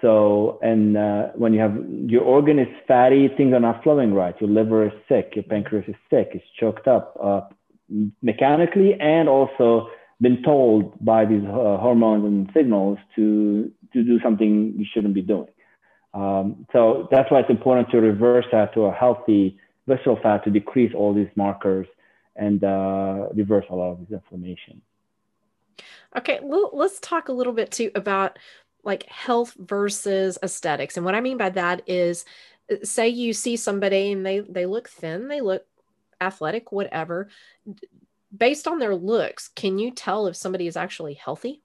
So, and uh, when you have your organ is fatty, things are not flowing right. Your liver is sick, your pancreas is sick, it's choked up uh, mechanically and also been told by these uh, hormones and signals to to do something you shouldn't be doing. Um, so that's why it's important to reverse that to a healthy visceral fat to decrease all these markers and uh, reverse a lot of this inflammation. Okay, well, let's talk a little bit too about like health versus aesthetics. And what I mean by that is say you see somebody and they they look thin, they look athletic, whatever based on their looks, can you tell if somebody is actually healthy?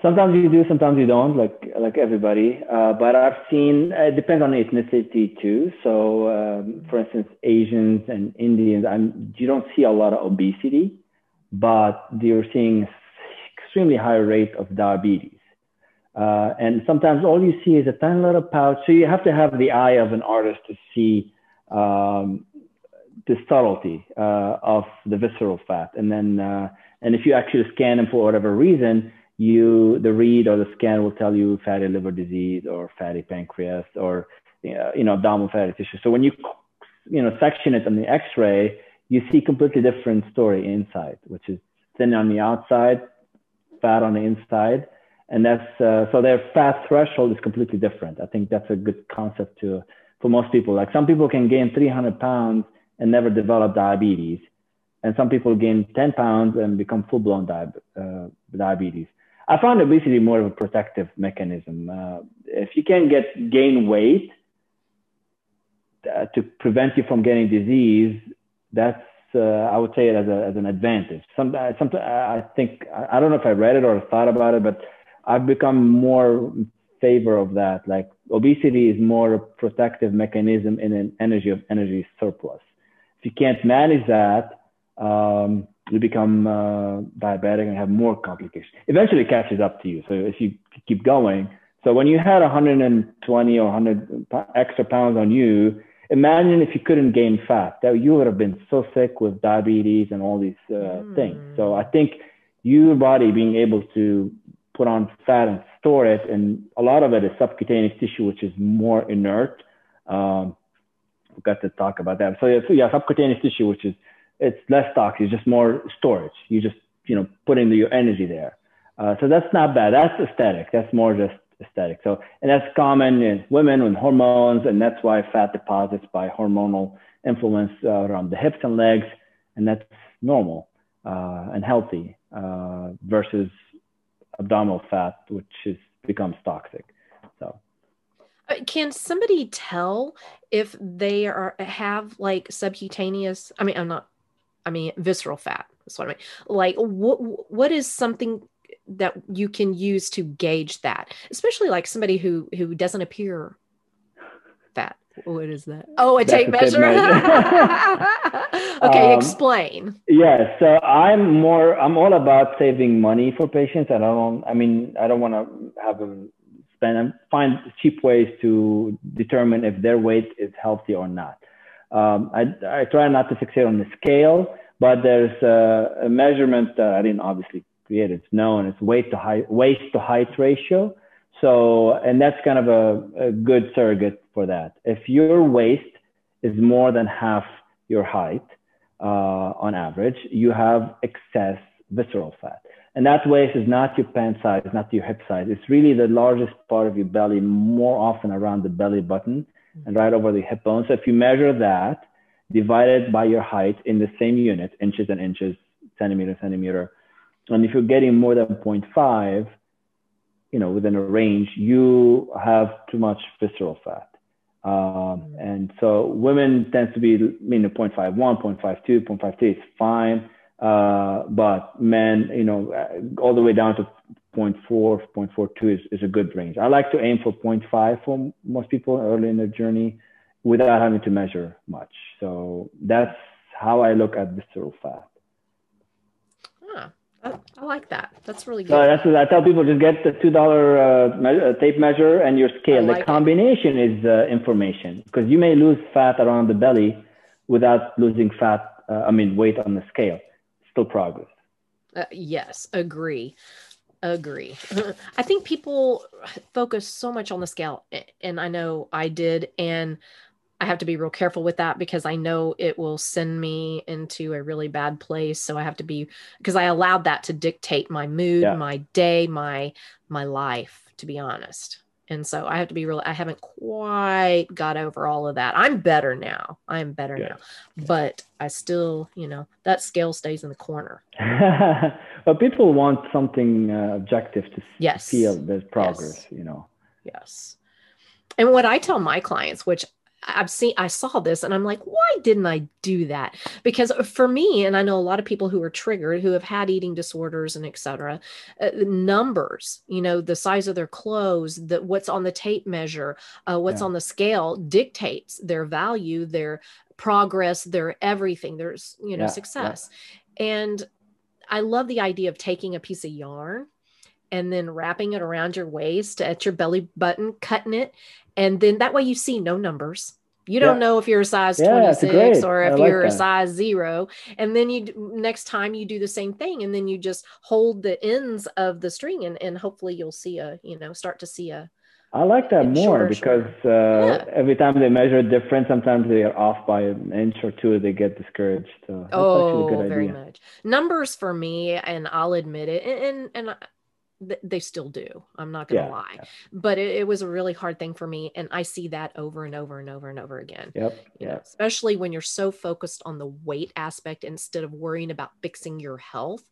Sometimes you do, sometimes you don't, like like everybody. Uh, but I've seen it depends on ethnicity too. So, um, for instance, Asians and Indians, I'm, you don't see a lot of obesity. but you're seeing extremely high rate of diabetes. Uh, and sometimes all you see is a tiny little pouch. So you have to have the eye of an artist to see um, the subtlety uh, of the visceral fat. And then, uh, and if you actually scan them for whatever reason, you the read or the scan will tell you fatty liver disease or fatty pancreas or you know abdominal fatty tissue. So when you you know section it on the X-ray, you see completely different story inside, which is thin on the outside, fat on the inside and that's uh, so their fat threshold is completely different. I think that's a good concept to for most people. Like some people can gain 300 pounds and never develop diabetes, and some people gain 10 pounds and become full-blown di- uh, diabetes. I found obesity more of a protective mechanism. Uh, if you can get gain weight uh, to prevent you from getting disease, that's uh, I would say it as, a, as an advantage. Some, uh, some, I think I don't know if I read it or thought about it, but I've become more in favor of that. Like obesity is more a protective mechanism in an energy of energy surplus. If you can't manage that, um, you become uh, diabetic and have more complications. Eventually, it catches up to you. So if you keep going, so when you had 120 or 100 extra pounds on you, imagine if you couldn't gain fat. That you would have been so sick with diabetes and all these uh, mm. things. So I think your body being able to put on fat and store it. And a lot of it is subcutaneous tissue, which is more inert. Um, we got to talk about that. So yeah, so yeah, subcutaneous tissue, which is it's less toxic, it's just more storage. You just you know putting your energy there. Uh, so that's not bad. That's aesthetic. That's more just aesthetic. So and that's common in women with hormones, and that's why fat deposits by hormonal influence uh, around the hips and legs, and that's normal uh, and healthy uh, versus abdominal fat, which is becomes toxic. So, uh, can somebody tell if they are have like subcutaneous? I mean, I'm not. I mean, visceral fat. That's what I mean. Like, what what is something that you can use to gauge that, especially like somebody who who doesn't appear fat. What is that? Oh, a tape measure. measure. okay, um, explain. Yeah, so I'm more. I'm all about saving money for patients. I don't. I mean, I don't want to have them spend and find cheap ways to determine if their weight is healthy or not. Um, I, I try not to fixate on the scale, but there's a, a measurement that I didn't obviously create. It's known. It's weight to height, waist to height ratio. So, and that's kind of a, a good surrogate for that. If your waist is more than half your height uh, on average, you have excess visceral fat. And that waist is not your pant size, not your hip size. It's really the largest part of your belly, more often around the belly button and right over the hip bone. So if you measure that, divided by your height in the same unit, inches and inches, centimeter, centimeter, and if you're getting more than 0.5, you know, within a range, you have too much visceral fat. Um, mm-hmm. and so women tend to be, I mean, 0.51, 0.52, 0.53 is fine. Uh, but men, you know, all the way down to 0.4, 0.42 is, is a good range. I like to aim for 0.5 for most people early in their journey without having to measure much. So that's how I look at visceral fat. I, I like that. That's really good. So that's what I tell people: just get the two dollar uh, me- uh, tape measure and your scale. Like the combination it. is uh, information because you may lose fat around the belly without losing fat. Uh, I mean, weight on the scale. Still progress. Uh, yes, agree. Agree. I think people focus so much on the scale, and I know I did, and I have to be real careful with that because I know it will send me into a really bad place. So I have to be because I allowed that to dictate my mood, yeah. my day, my my life, to be honest. And so I have to be real. I haven't quite got over all of that. I'm better now. I'm better now, but I still, you know, that scale stays in the corner. but people want something uh, objective to yes. feel there's progress. Yes. You know. Yes. And what I tell my clients, which I've seen, I saw this and I'm like, why didn't I do that? Because for me, and I know a lot of people who are triggered, who have had eating disorders and etc. Uh, numbers, you know, the size of their clothes, that what's on the tape measure, uh, what's yeah. on the scale dictates their value, their progress, their everything, there's, you know, yeah, success. Yeah. And I love the idea of taking a piece of yarn and then wrapping it around your waist at your belly button, cutting it. And then that way you see no numbers. You don't yeah. know if you're a size yeah, 26 or if like you're that. a size zero. And then you next time you do the same thing and then you just hold the ends of the string and, and hopefully you'll see a, you know, start to see a I like that more because uh, yeah. every time they measure different, sometimes they are off by an inch or two. They get discouraged. So oh, very much. Numbers for me, and I'll admit it, and and, and they still do i'm not gonna yeah, lie. yeah. but it, it, was a really hard thing for me and i see that over and over and over and over again. Yep you know, especially when you're so focused on the weight aspect instead of worrying about fixing your health.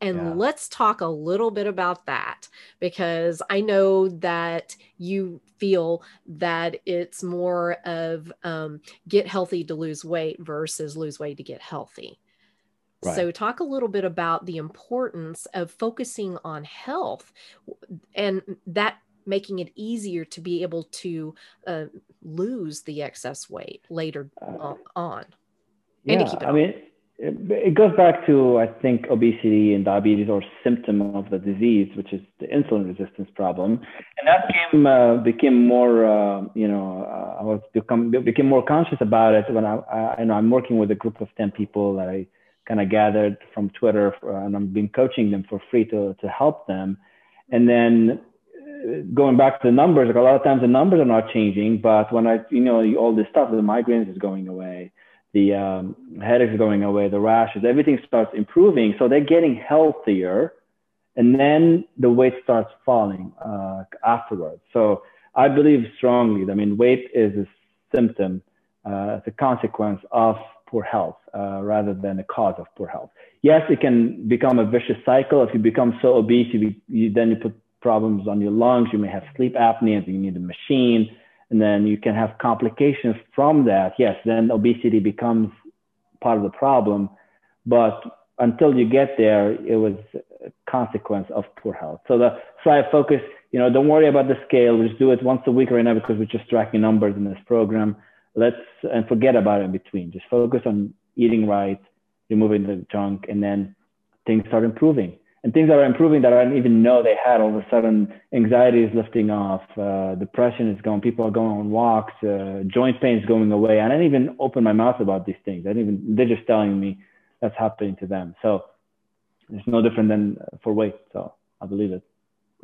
And yeah. let's talk a little bit about that because i know that you feel that it's more of um, get healthy to lose weight versus lose weight to get healthy Right. So, talk a little bit about the importance of focusing on health and that making it easier to be able to uh, lose the excess weight later uh, on. Yeah, I mean, it, it, goes back to, I think, obesity and diabetes or symptom of the disease, which is the insulin resistance problem. And that came, uh, became more, uh, you know, uh, I was become, became more conscious about it when I, I, I know I'm working with a group of 10 people that I kind of gathered from Twitter, for, and I've been coaching them for free to to help them. And then uh, going back to the numbers, like a lot of times the numbers are not changing, but when I, you know, all this stuff, the migraines is going away, the um, headaches are going away, the rashes, everything starts improving. So they're getting healthier, and then the weight starts falling uh, afterwards. So I believe strongly. That I mean, weight is a symptom, uh, it's a consequence of poor health uh, rather than a cause of poor health. Yes, it can become a vicious cycle. If you become so obese, you, you then you put problems on your lungs. You may have sleep apnea. You need a machine, and then you can have complications from that. Yes, then obesity becomes part of the problem, but until you get there, it was a consequence of poor health. So the so I focus. You know, don't worry about the scale. We just do it once a week right now because we're just tracking numbers in this program let's and forget about it in between. Just focus on eating right, removing the junk, and then things start improving. And things that are improving that I didn't even know they had. All of a sudden, anxiety is lifting off, uh, depression is gone, people are going on walks, uh, joint pain is going away. I didn't even open my mouth about these things. I didn't even, they're just telling me that's happening to them. So it's no different than for weight. So I believe it.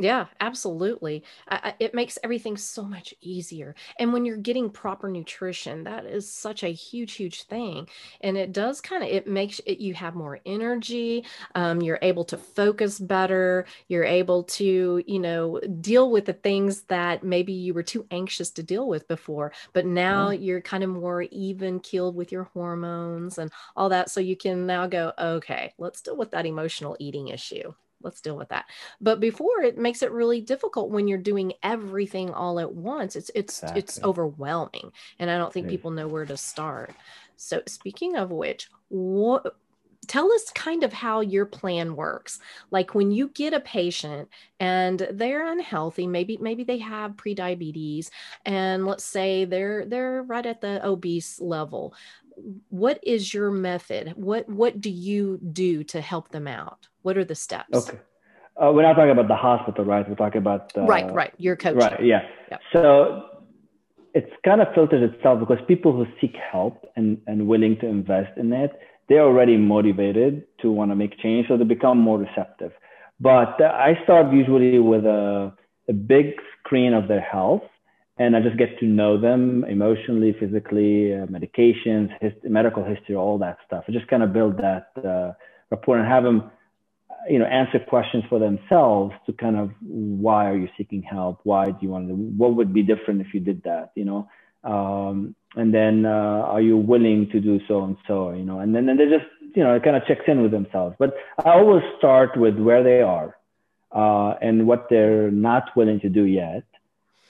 Yeah, absolutely. I, it makes everything so much easier. And when you're getting proper nutrition, that is such a huge, huge thing. And it does kind of, it makes it, you have more energy. Um, you're able to focus better. You're able to, you know, deal with the things that maybe you were too anxious to deal with before. But now yeah. you're kind of more even keeled with your hormones and all that. So you can now go, okay, let's deal with that emotional eating issue let's deal with that. But before it makes it really difficult when you're doing everything all at once. It's it's exactly. it's overwhelming and i don't think people know where to start. So speaking of which what tell us kind of how your plan works. Like when you get a patient and they're unhealthy maybe maybe they have prediabetes and let's say they're they're right at the obese level what is your method what what do you do to help them out what are the steps? Okay. Uh, we're not talking about the hospital, right? We're talking about uh, right, right. Your coach. Right. Yeah. Yep. So it's kind of filtered itself because people who seek help and and willing to invest in it, they're already motivated to want to make change, so they become more receptive. But uh, I start usually with a a big screen of their health, and I just get to know them emotionally, physically, uh, medications, hist- medical history, all that stuff. I just kind of build that uh, rapport and have them you know answer questions for themselves to kind of why are you seeking help? Why do you want to what would be different if you did that? You know? Um, and then uh, are you willing to do so and so? You know? And then, then they just you know it kind of checks in with themselves. But i always start with where they are uh, and what they're not willing to do yet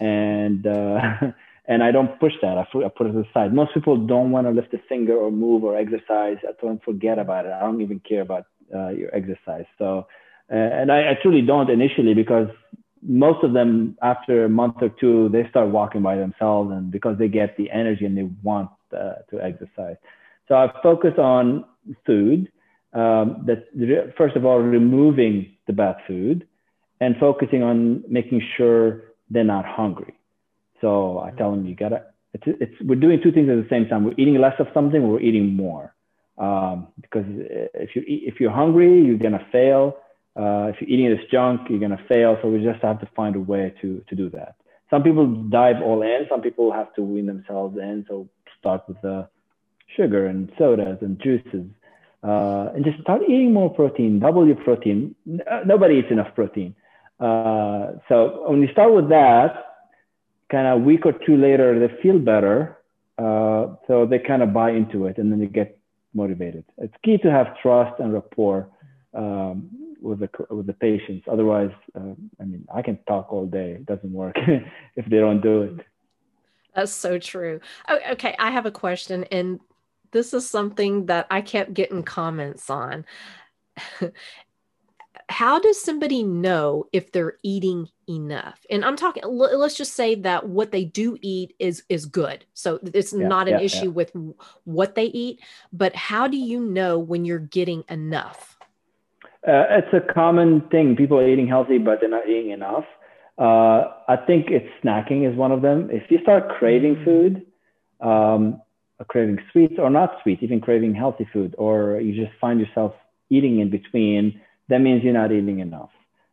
and uh, and i don't push that. I, I put it aside. Most people don't want to lift a finger or move or exercise i don't forget about it. I don't even care about uh, your exercise. So, uh, and I, I truly don't initially because most of them after a month or two they start walking by themselves and because they get the energy and they want uh, to exercise. So i focus on food um, that first of all removing the bad food and focusing on making sure they're not hungry. So I tell them you gotta. It's, it's we're doing two things at the same time. We're eating less of something. We're eating more. Um, because if you if you're hungry, you're gonna fail. Uh, if you're eating this junk, you're gonna fail. So we just have to find a way to to do that. Some people dive all in. Some people have to wean themselves in. So start with the sugar and sodas and juices, uh, and just start eating more protein. Double your protein. Nobody eats enough protein. Uh, so when you start with that, kind of a week or two later, they feel better. Uh, so they kind of buy into it, and then you get motivated. It's key to have trust and rapport um, with the with the patients. Otherwise, uh, I mean, I can talk all day. It doesn't work if they don't do it. That's so true. Oh, okay, I have a question, and this is something that I kept getting comments on. How does somebody know if they're eating enough? And I'm talking. Let's just say that what they do eat is is good, so it's yeah, not an yeah, issue yeah. with what they eat. But how do you know when you're getting enough? Uh, it's a common thing. People are eating healthy, but they're not eating enough. Uh, I think it's snacking is one of them. If you start craving mm. food, um, craving sweets or not sweets even craving healthy food, or you just find yourself eating in between, that means you're not eating enough.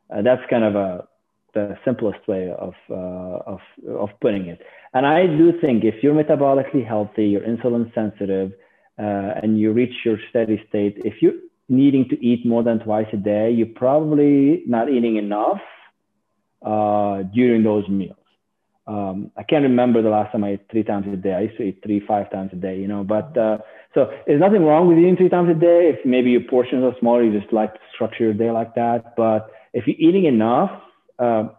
Uh, that's kind of a the simplest way of, uh, of of putting it. And I do think if you're metabolically healthy, you're insulin sensitive, uh, and you reach your steady state, if you're needing to eat more than twice a day, you're probably not eating enough uh, during those meals. Um, I can't remember the last time I ate three times a day. I used to eat three, five times a day, you know. But uh, so there's nothing wrong with eating three times a day. If maybe your portions are smaller, you just like to structure your day like that. But if you're eating enough, uh,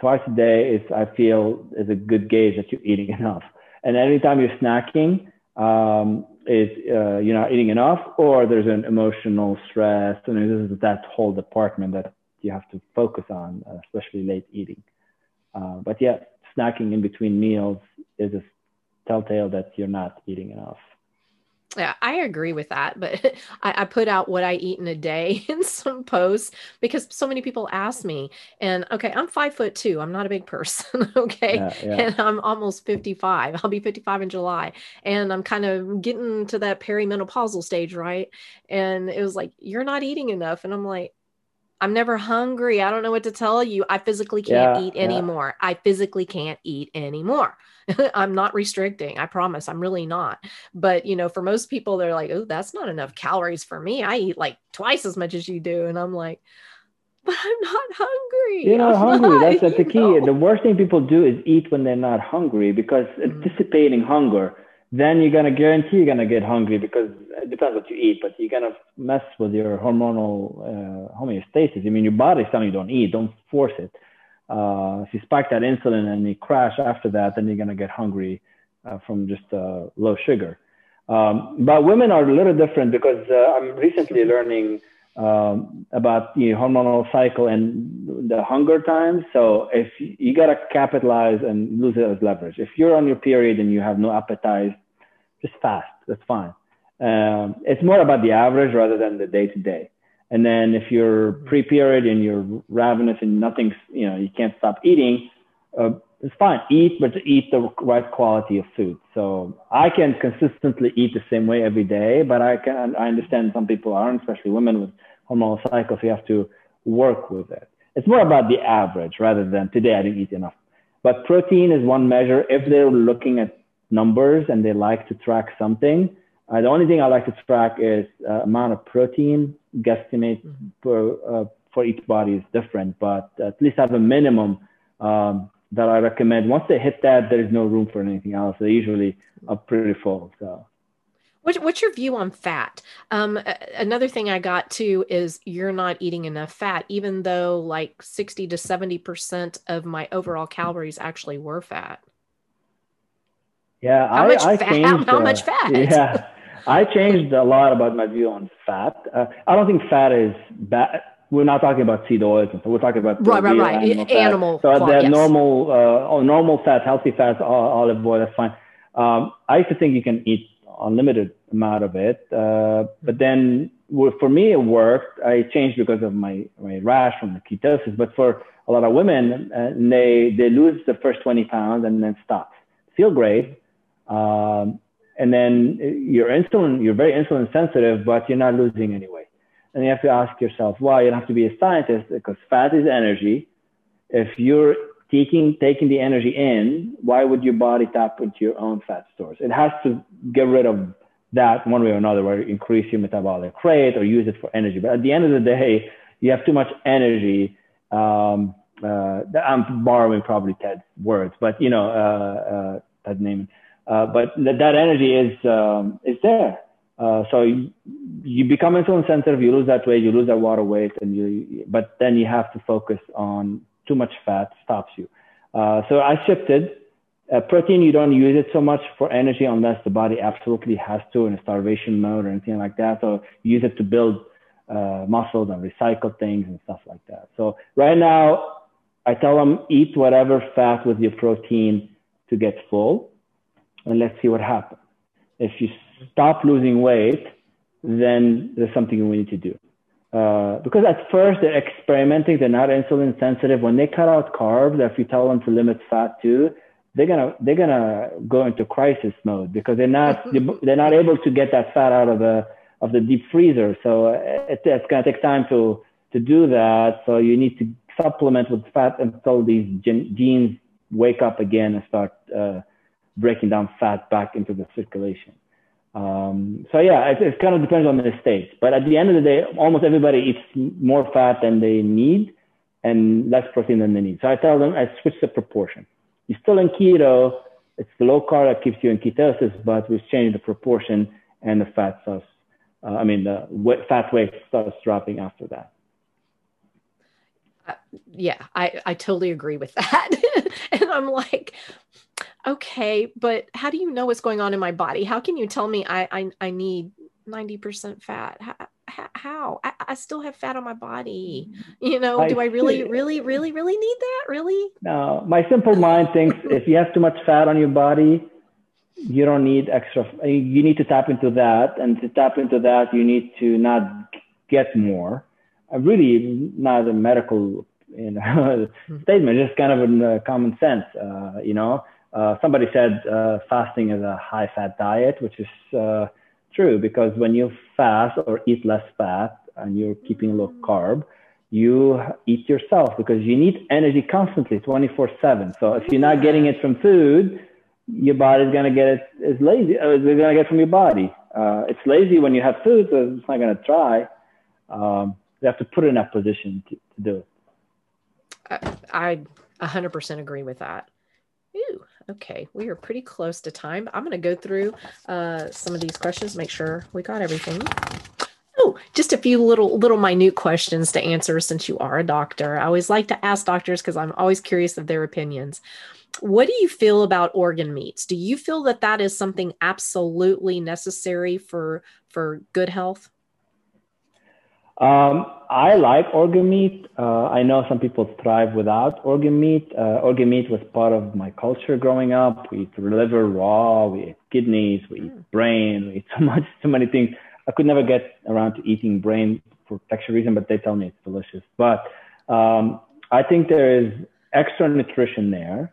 twice a day is, I feel, is a good gauge that you're eating enough. And anytime you're snacking, um, is uh, you're not eating enough, or there's an emotional stress, and this is that whole department that you have to focus on, uh, especially late eating. Uh, but yeah, snacking in between meals is a telltale that you're not eating enough. Yeah, I agree with that. But I, I, put out what I eat in a day in some posts because so many people ask me. And okay, I'm five foot two. I'm not a big person. Okay. Yeah, yeah. And I'm almost 55. I'll be 55 in July. And I'm kind of getting to that perimenopausal stage, right? And it was like, you're not eating enough. And I'm like, I'm never hungry. I don't know what to tell you. I physically can't yeah, eat anymore. I physically can't eat anymore. I'm not restricting. I promise. I'm really not. But, you know, for most people, they're like, oh, that's not enough calories for me. I eat like twice as much as you do. And I'm like, but I'm not hungry. You're not I'm hungry. Not, that's, that's the key. Know? The worst thing people do is eat when they're not hungry because mm-hmm. anticipating hunger, then you're to guarantee you're to get hungry because it depends what you eat, but you're to mess with your hormonal uh, homeostasis. I mean, your body's telling you don't eat, don't force it. Uh, if you spike that insulin and you crash after that, then you're to get hungry uh, from just uh, low sugar. Um, but women are a little different because uh, I'm recently learning um, about the hormonal cycle and the hunger times. So if you, you got to capitalize and use it as leverage. If you're on your period and you have no appetite, just fast. That's fine. Um, it's more about the average rather than the day to day. And then if you're pre-period and you're ravenous and nothing's, you know, you can't stop eating, uh, it's fine. Eat, but eat the right quality of food. So I can consistently eat the same way every day, but I can, I understand some people aren't, especially women with hormonal cycles. You have to work with it. It's more about the average rather than today I didn't eat enough. But protein is one measure. If they're looking at numbers and they like to track something, uh, the only thing I like to track is uh, amount of protein. Guesstimate mm-hmm. per, uh, for each body is different, but at least have a minimum um, that I recommend. Once they hit that, there is no room for anything else. They usually are pretty full. So. What, what's your view on fat? Um, another thing I got to is you're not eating enough fat, even though like 60 to 70% of my overall calories actually were fat. Yeah, how I, much I fat? changed. How, how much fat? Yeah, I changed a lot about my view on fat. Uh, I don't think fat is bad. We're not talking about seed oils, and so we're talking about right, right, right. Animal. animal so fat, yes. normal, uh, oh, normal fats, healthy fats, olive oil. That's fine. Um, I used to think you can eat unlimited amount of it, uh, but then for me, it worked. I changed because of my, my rash from the ketosis. But for a lot of women, uh, they, they lose the first 20 pounds and then stop. Feel great. Um, and then you're insulin, you're very insulin sensitive, but you're not losing anyway. And you have to ask yourself why. You have to be a scientist because fat is energy. If you're taking taking the energy in, why would your body tap into your own fat stores? It has to get rid of that one way or another, where increase your metabolic rate or use it for energy. But at the end of the day, you have too much energy. Um, uh, I'm borrowing probably Ted's words, but you know, uh, uh, Ted. Uh, but that, that energy is um, is there. Uh, so you, you, become insulin sensitive, you lose that weight, you lose that water weight, and you. But then you have to focus on too much fat stops you. Uh, so I shifted. Protein, you don't use it so much for energy unless the body absolutely has to in a starvation mode or anything like that. So use it to build uh, muscles and recycle things and stuff like that. So right now, I tell them eat whatever fat with your protein to get full, and let's see what happens. If you stop losing weight, then there's something we need to do. Uh, because at first they're experimenting, they're not insulin sensitive. When they cut out carbs, if you tell them to limit fat too, they're gonna they're gonna go into crisis mode because they're not they're not able to get that fat out of the of the deep freezer. So uh, it, it's gonna take time to to do that. So you need to supplement with fat until these genes wake up again and start uh, breaking down fat back into the circulation. Um, so yeah, it, it, kind of depends on the state. But at the end of the day, almost everybody eats more fat than they need and less protein than they need. So I tell them I switch the proportion. You're still in keto. It's the low carb that keeps you in ketosis, but we've changed the proportion and the fat starts. Uh, I mean, the fat weight starts dropping after that. Uh, yeah, I, I totally agree with that. and I'm like, okay, but how do you know what's going on in my body? How can you tell me I I, I need 90% fat? How? how? I, I, still have fat on my body. You know, I do I really, see. really, really, really need that? Really? No, my simple mind thinks if you have too much fat on your body, you don't need extra. You need to tap into that, and to tap into that, you need to not get more. Uh, really, not a medical you know, statement, just kind of a uh, common sense. Uh, you know, uh, somebody said uh, fasting is a high fat diet, which is uh, true because when you fast or eat less fat and you're keeping low carb, you eat yourself because you need energy constantly 24 7. So if you're not getting it from food, your body's going to get it, it's lazy, uh, it's going to get from your body. Uh, it's lazy when you have food, so it's not going to try. Um, you have to put it in that position to, to do it. I 100% agree with that. Ooh, okay. We are pretty close to time. I'm going to go through uh, some of these questions, make sure we got everything. Oh, just a few little little minute questions to answer since you are a doctor. I always like to ask doctors because I'm always curious of their opinions. What do you feel about organ meats? Do you feel that that is something absolutely necessary for for good health? Um, I like organ meat. Uh, I know some people thrive without organ meat. Uh, organ meat was part of my culture growing up. We eat liver raw, we eat kidneys, we eat mm. brain, we eat so much, so many things. I could never get around to eating brain for texture reason, but they tell me it's delicious. But um, I think there is extra nutrition there.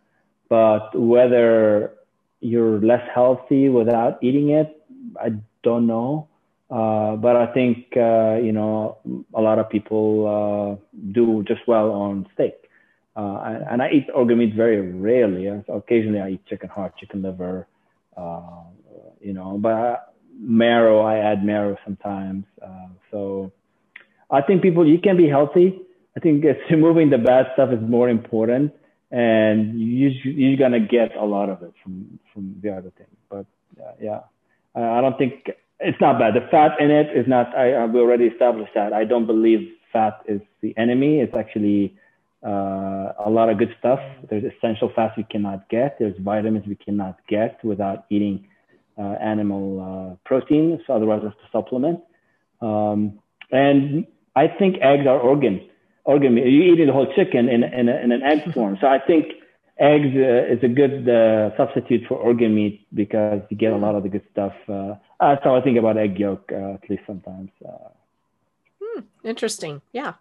But whether you're less healthy without eating it, I don't know. Uh, but I think uh, you know a lot of people uh, do just well on steak, uh, and I eat organ meat very rarely. Occasionally, I eat chicken heart, chicken liver, uh, you know. But marrow, I add marrow sometimes. so I think people, you can be healthy. I think it's removing the bad stuff is more important, and you, you're gonna get a lot of it from from the other thing. But yeah, I don't think it's not bad. The fat in it is not. I we already established that. I don't believe fat is the enemy. It's actually uh, a lot of good stuff. There's essential fats we cannot get. There's vitamins we cannot get without eating uh, animal uh, protein. So otherwise, it's to supplement. Um, and I think eggs are organ organ. You eat the whole chicken in in, a, in an egg form. So I think eggs uh, is a good uh, substitute for organ meat because you get a lot of the good stuff. Uh, that's how I think about egg yolk, uh, at least sometimes. Uh, interesting. Yeah.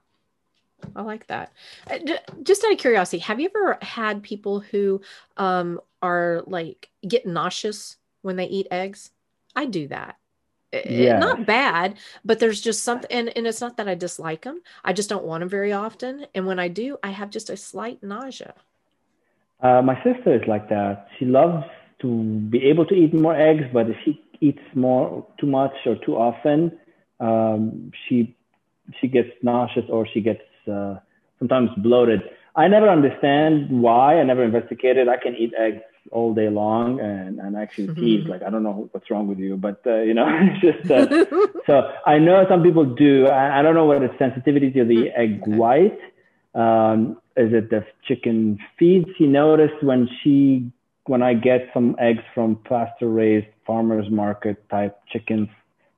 I like that. Uh, just out of curiosity, have you ever had people who um, are like get nauseous when they eat eggs? I do that. Yeah. Not bad, but there's just something, and, and it's not that I dislike them. I just don't want them very often. And when I do, I have just a slight nausea. Uh, my sister is like that. She loves to be able to eat more eggs, but if she eats more too much or too often, um, she she gets nauseous or she gets uh, sometimes bloated. I never understand why. I never investigated. I can eat eggs all day long and, and actually mm-hmm. tease like I don't know what's wrong with you, but uh, you know it's just uh, so I know some people do. I, I don't know what the sensitivity to the mm, egg white. Um, is it the chicken feeds? He noticed when she when I get some eggs from pasture raised farmers market type chickens,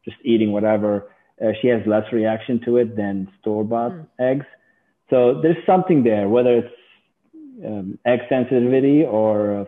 just eating whatever, uh, she has less reaction to it than store bought mm. eggs. So there's something there, whether it's um, egg sensitivity or uh,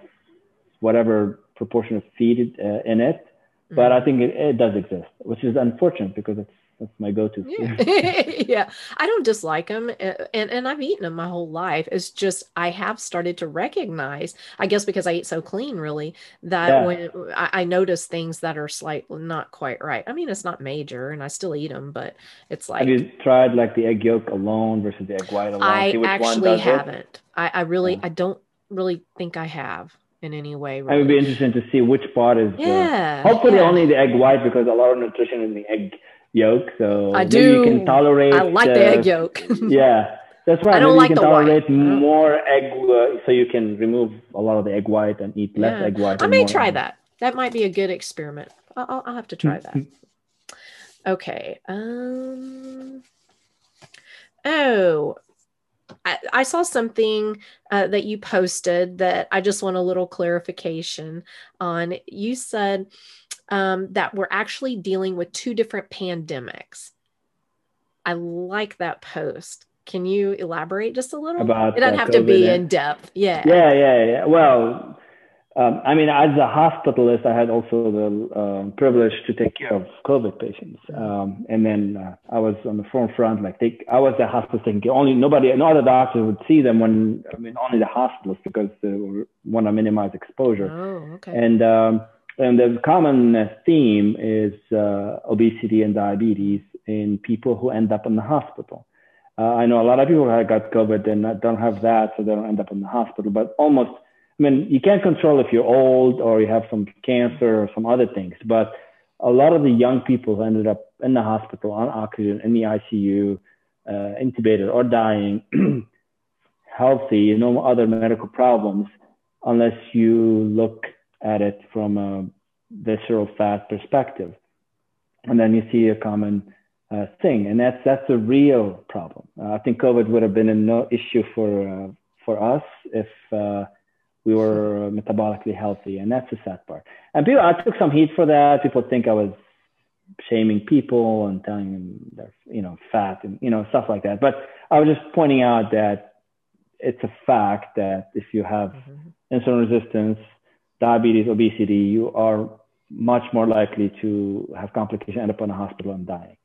whatever proportion of feed uh, in it. Mm. But I think it, it does exist, which is unfortunate because it's that's my go-to. Yeah. yeah, I don't dislike them, eh, and and I've eaten them my whole life. It's just I have started to recognize, I guess, because I eat so clean, really, that yeah. when I, I, notice things that are slightly not quite right. I mean, it's not major, and I still eat them, but it's like. Have you tried like the egg yolk alone versus the egg white alone? I actually haven't. I, I really, yeah. I don't really think I have in any way. Really. It would be interesting to see which part is. Yeah. The, hopefully, yeah. only the egg white because a lot of nutrition in the egg yolk. So I do. You can tolerate. I like uh, the egg yolk. yeah, that's right. I don't maybe like you can tolerate white. more egg, uh, so you can remove a lot of the egg white and eat less yeah. egg white. I may try egg. that. That might be a good experiment. I'll, I'll have to try that. okay. Um. Oh, I, I, saw something uh, that you posted that I just want a little clarification on. You said um, that we're actually dealing with two different pandemics. I like that post. Can you elaborate just a little? About it doesn't have COVID to be in depth. Yeah. Yeah, yeah, yeah. Well, um, I mean, as a hospitalist, I had also the um, privilege to take care of COVID patients, um, and then uh, I was on the front front. Like, take, I was the hospital taking care. Only nobody, no other doctors would see them when I mean, only the hospitalists because they want to minimize exposure. Oh, okay. And um, and the common theme is uh, obesity and diabetes in people who end up in the hospital. Uh, I know a lot of people have got COVID and don't have that, so they don't end up in the hospital. But almost, I mean, you can't control if you're old or you have some cancer or some other things. But a lot of the young people who ended up in the hospital on oxygen, in the ICU, uh, intubated or dying, healthy, no other medical problems, unless you look at it from a visceral fat perspective. And then you see a common uh, thing, and that's that's a real problem. Uh, I think COVID would have been a no issue for uh, for us if uh, we were metabolically healthy, and that's the sad part. And people, I took some heat for that. People think I was shaming people and telling them they're you know fat and you know stuff like that. But I was just pointing out that it's a fact that if you have mm-hmm. insulin resistance diabetes, obesity, you are much more likely to have complications, end up in a hospital and dying.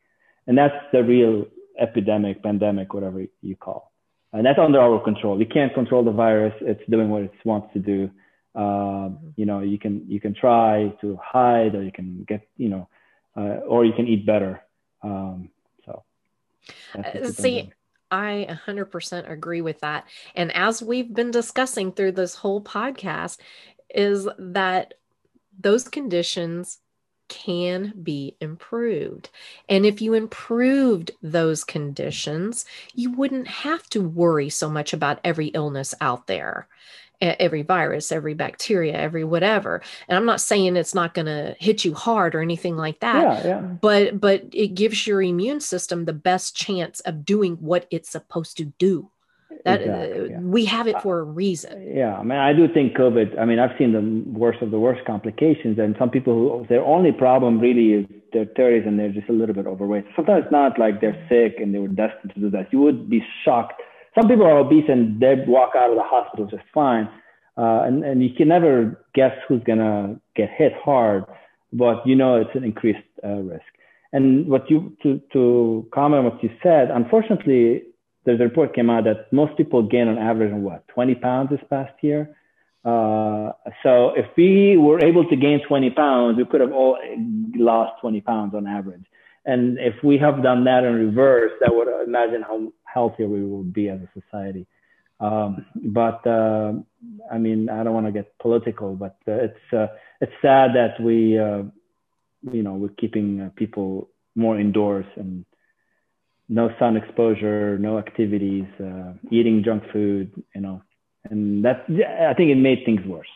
And that's the real epidemic, pandemic, whatever you call. And that's under our control. You can't control the virus. It's doing what it wants to do. Uh, you know, you can you can try to hide, or you can get you know, uh, or you can eat better. Um, so, uh, see, I 100% agree with that. And as we've been discussing through this whole podcast, is that those conditions can be improved. And if you improved those conditions, you wouldn't have to worry so much about every illness out there, every virus, every bacteria, every whatever. And I'm not saying it's not going to hit you hard or anything like that, yeah, yeah. but but it gives your immune system the best chance of doing what it's supposed to do that exactly, uh, yeah. we have it for a reason. yeah i mean i do think covid i mean i've seen the worst of the worst complications and some people who their only problem really is their 30s and they're just a little bit overweight. Sometimes it's not like they're sick and they were destined to do that. You would be shocked. Some people are obese and they walk out of the hospital just fine uh, and, and you can never guess who's going to get hit hard but you know it's an increased uh, risk. And what you to to comment what you said, unfortunately, there's a report came out that most people gain on average on what 20 pounds this past year. Uh, so if we were able to gain 20 pounds, we could have all lost 20 pounds on average. And if we have done that in reverse, that would imagine how healthier we would be as a society. Um, but uh, I mean, I don't want to get political, but uh, it's uh, it's sad that we, uh, you know, we're keeping uh, people more indoors and no sun exposure, no activities, uh, eating junk food, you know, and that I think it made things worse.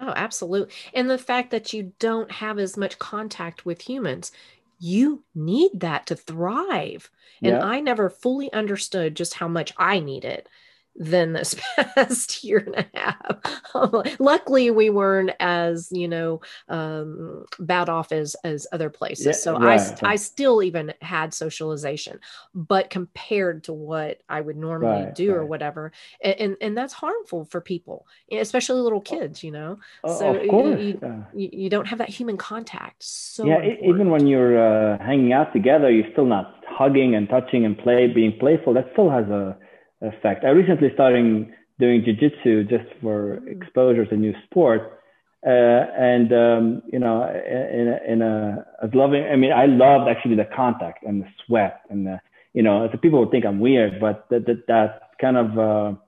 Oh, absolutely. And the fact that you don't have as much contact with humans, you need that to thrive. And yeah. I never fully understood just how much I need it than this past year and a half. Luckily, we weren't as you know um, bad off as as other places. Yeah, so right. I I still even had socialization, but compared to what I would normally right, do right. or whatever, and and that's harmful for people, especially little kids. You know, so you, you, you, don't have that human contact. So yeah, important. even when you're uh, hanging out together, you're still not hugging and touching and play being playful. That still has a effect. I recently started doing jujitsu just for exposure to new sport. Uh, and um, you know, in a, in a as loving, I mean, I loved actually the contact and the sweat and the, you know, so people would think I'm weird, but that that, that kind of uh,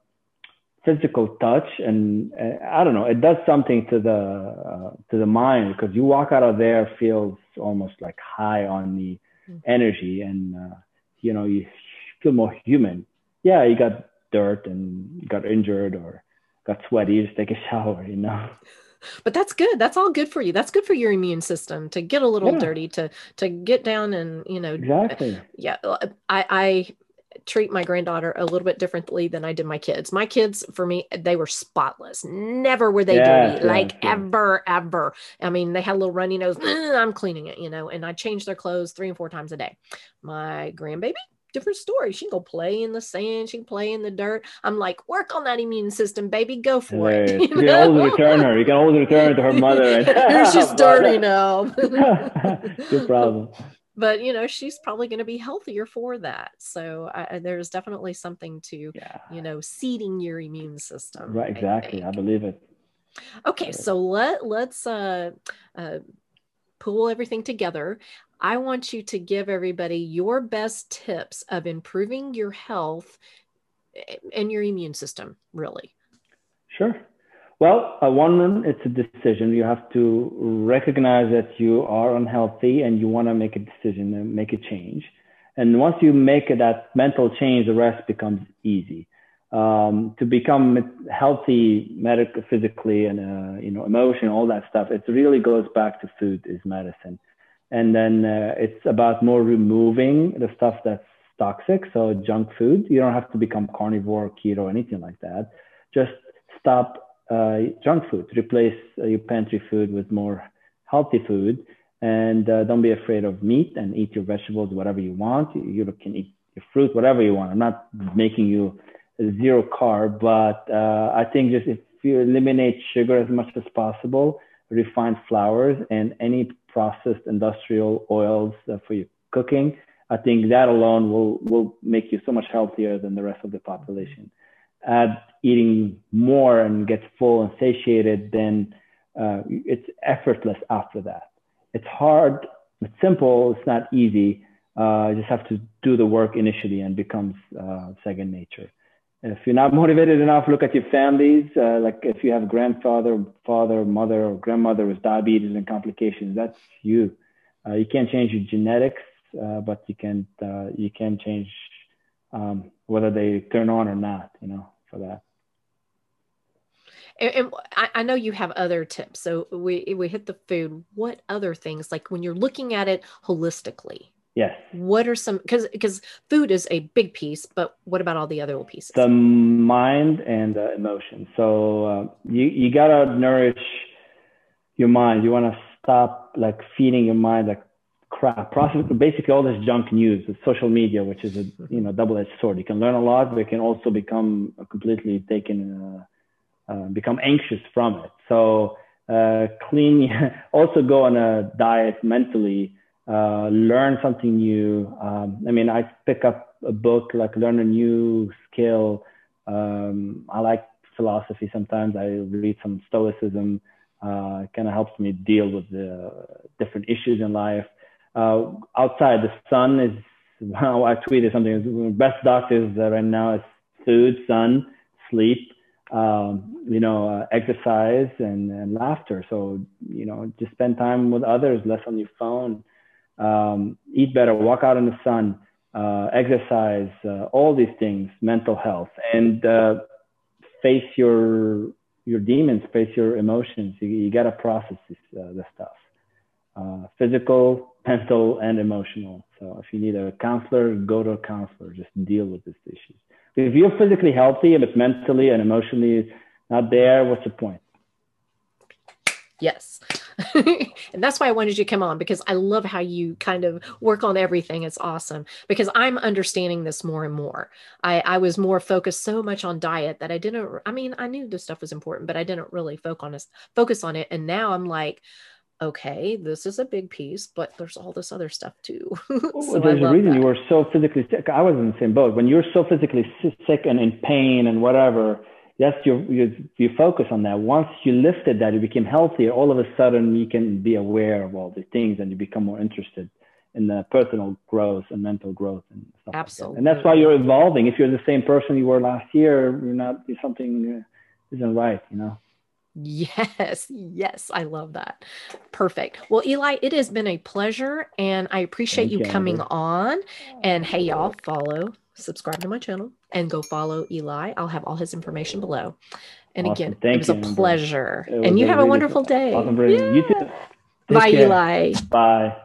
physical touch and uh, I don't know, it does something to the uh, to the mind because you walk out of there feels almost like high on the mm-hmm. energy and uh, you know you feel more human yeah, you got dirt and got injured or got sweaty, just take a shower, you know. But that's good. That's all good for you. That's good for your immune system to get a little yeah. dirty, to to get down and you know. Exactly. Yeah, I I treat my granddaughter a little bit differently than I did my kids. My kids, for me, they were spotless. Never were they yeah, dirty, yeah, like yeah. ever, ever. I mean, they had a little runny nose. I'm cleaning it, you know, and I change their clothes three and four times a day. My grandbaby, different story. She can go play in the sand. She can play in the dirt. I'm like, work on that immune system, baby. Go for it. You, you can always return her. You can always return her to her mother. And, Here she's dirty now. Good problem. But you know, she's probably going to be healthier for that. So uh, there's definitely something to, yeah. you know, seeding your immune system. Right. Exactly. I, I believe it. Okay, so let let's uh, uh, pull everything together. I want you to give everybody your best tips of improving your health eh, and your immune system, really. Sure. Well, uh, one, it's a decision. You have to recognize that you are unhealthy and you want to make a decision and make a change. And once you make that mental change, the rest becomes easy. Um, to become healthy, medically, physically, and uh, you know, emotion, all that stuff, it really goes back to food is medicine and then uh, it's about more removing the stuff that's toxic so junk food. You don't have to become carnivore keto anything like that. Just stop uh, junk food. Replace uh, your pantry food with more healthy food. And uh, don't be afraid of meat and eat your vegetables whatever you want. You, you can eat your fruit whatever you want. I'm not making you zero carb but uh, i think just if you eliminate sugar as much as possible refined flours and any processed industrial oils uh, for your cooking, I think that alone will, will make you so much healthier than the rest of the population. Add eating more and get full and satiated, then uh, it's effortless after that. It's hard, it's simple, it's not easy. Uh, you just have to do the work initially and becomes uh, second nature if you're not motivated enough, look at your families. Uh, like if you have grandfather, father, mother, or grandmother with diabetes and complications, that's you. Uh, you can't change your genetics, uh, but you can uh, you can change um, whether they turn on or not. You know, for that. And, and I, I know you have other tips. So we we hit the food. What other things like when you're looking at it holistically? Yes. What are some because because food is a big piece, but what about all the other little pieces? The mind and the emotion. So uh, you you gotta nourish your mind. You want to stop like feeding your mind like crap. Process basically all this junk news, social media, which is a you know double edged sword. You can learn a lot, but it can also become completely taken, uh, uh, become anxious from it. So uh, clean. also go on a diet mentally uh, learn something new. Um, I mean, I pick up a book, like learn a new skill. Um, I like philosophy sometimes. I read some Stoicism. Uh, kind of helps me deal with the different issues in life. Uh, outside, the sun is. Well, I tweeted something. Best doctors right now is food, sun, sleep. Um, you know, uh, exercise and, and laughter. So, you know, just spend time with others, less on your phone um, eat better, walk out in the sun, uh, exercise, uh, all these things, mental health, and uh, face your your demons, face your emotions. You, you got to process this, uh, this stuff, uh, physical, mental, and emotional. So if you need a counselor, go to a counselor. Just deal with these issues. If you're physically healthy but mentally and emotionally not there, what's the point? Yes. And that's why I wanted you to come on because I love how you kind of work on everything. It's awesome because I'm understanding this more and more. I, I was more focused so much on diet that I didn't, I mean, I knew this stuff was important, but I didn't really focus on, focus on it. And now I'm like, okay, this is a big piece, but there's all this other stuff too. so there's a reason that. you were so physically sick. I was in the same boat. When you're so physically sick and in pain and whatever, that's your, your you focus on that once you lifted that you became healthier all of a sudden you can be aware of all these things and you become more interested in the personal growth and mental growth and stuff absolutely like that. and that's why you're evolving if you're the same person you were last year you're not something uh, isn't right you know Yes, yes, I love that. Perfect. Well, Eli, it has been a pleasure and I appreciate you, you coming on. And hey, y'all, follow subscribe to my channel and go follow Eli. I'll have all his information below. And awesome. again, Thank it was you, a pleasure. Was and you have a wonderful day. Awesome. Yeah. You too. Take Bye, care. Eli. Bye.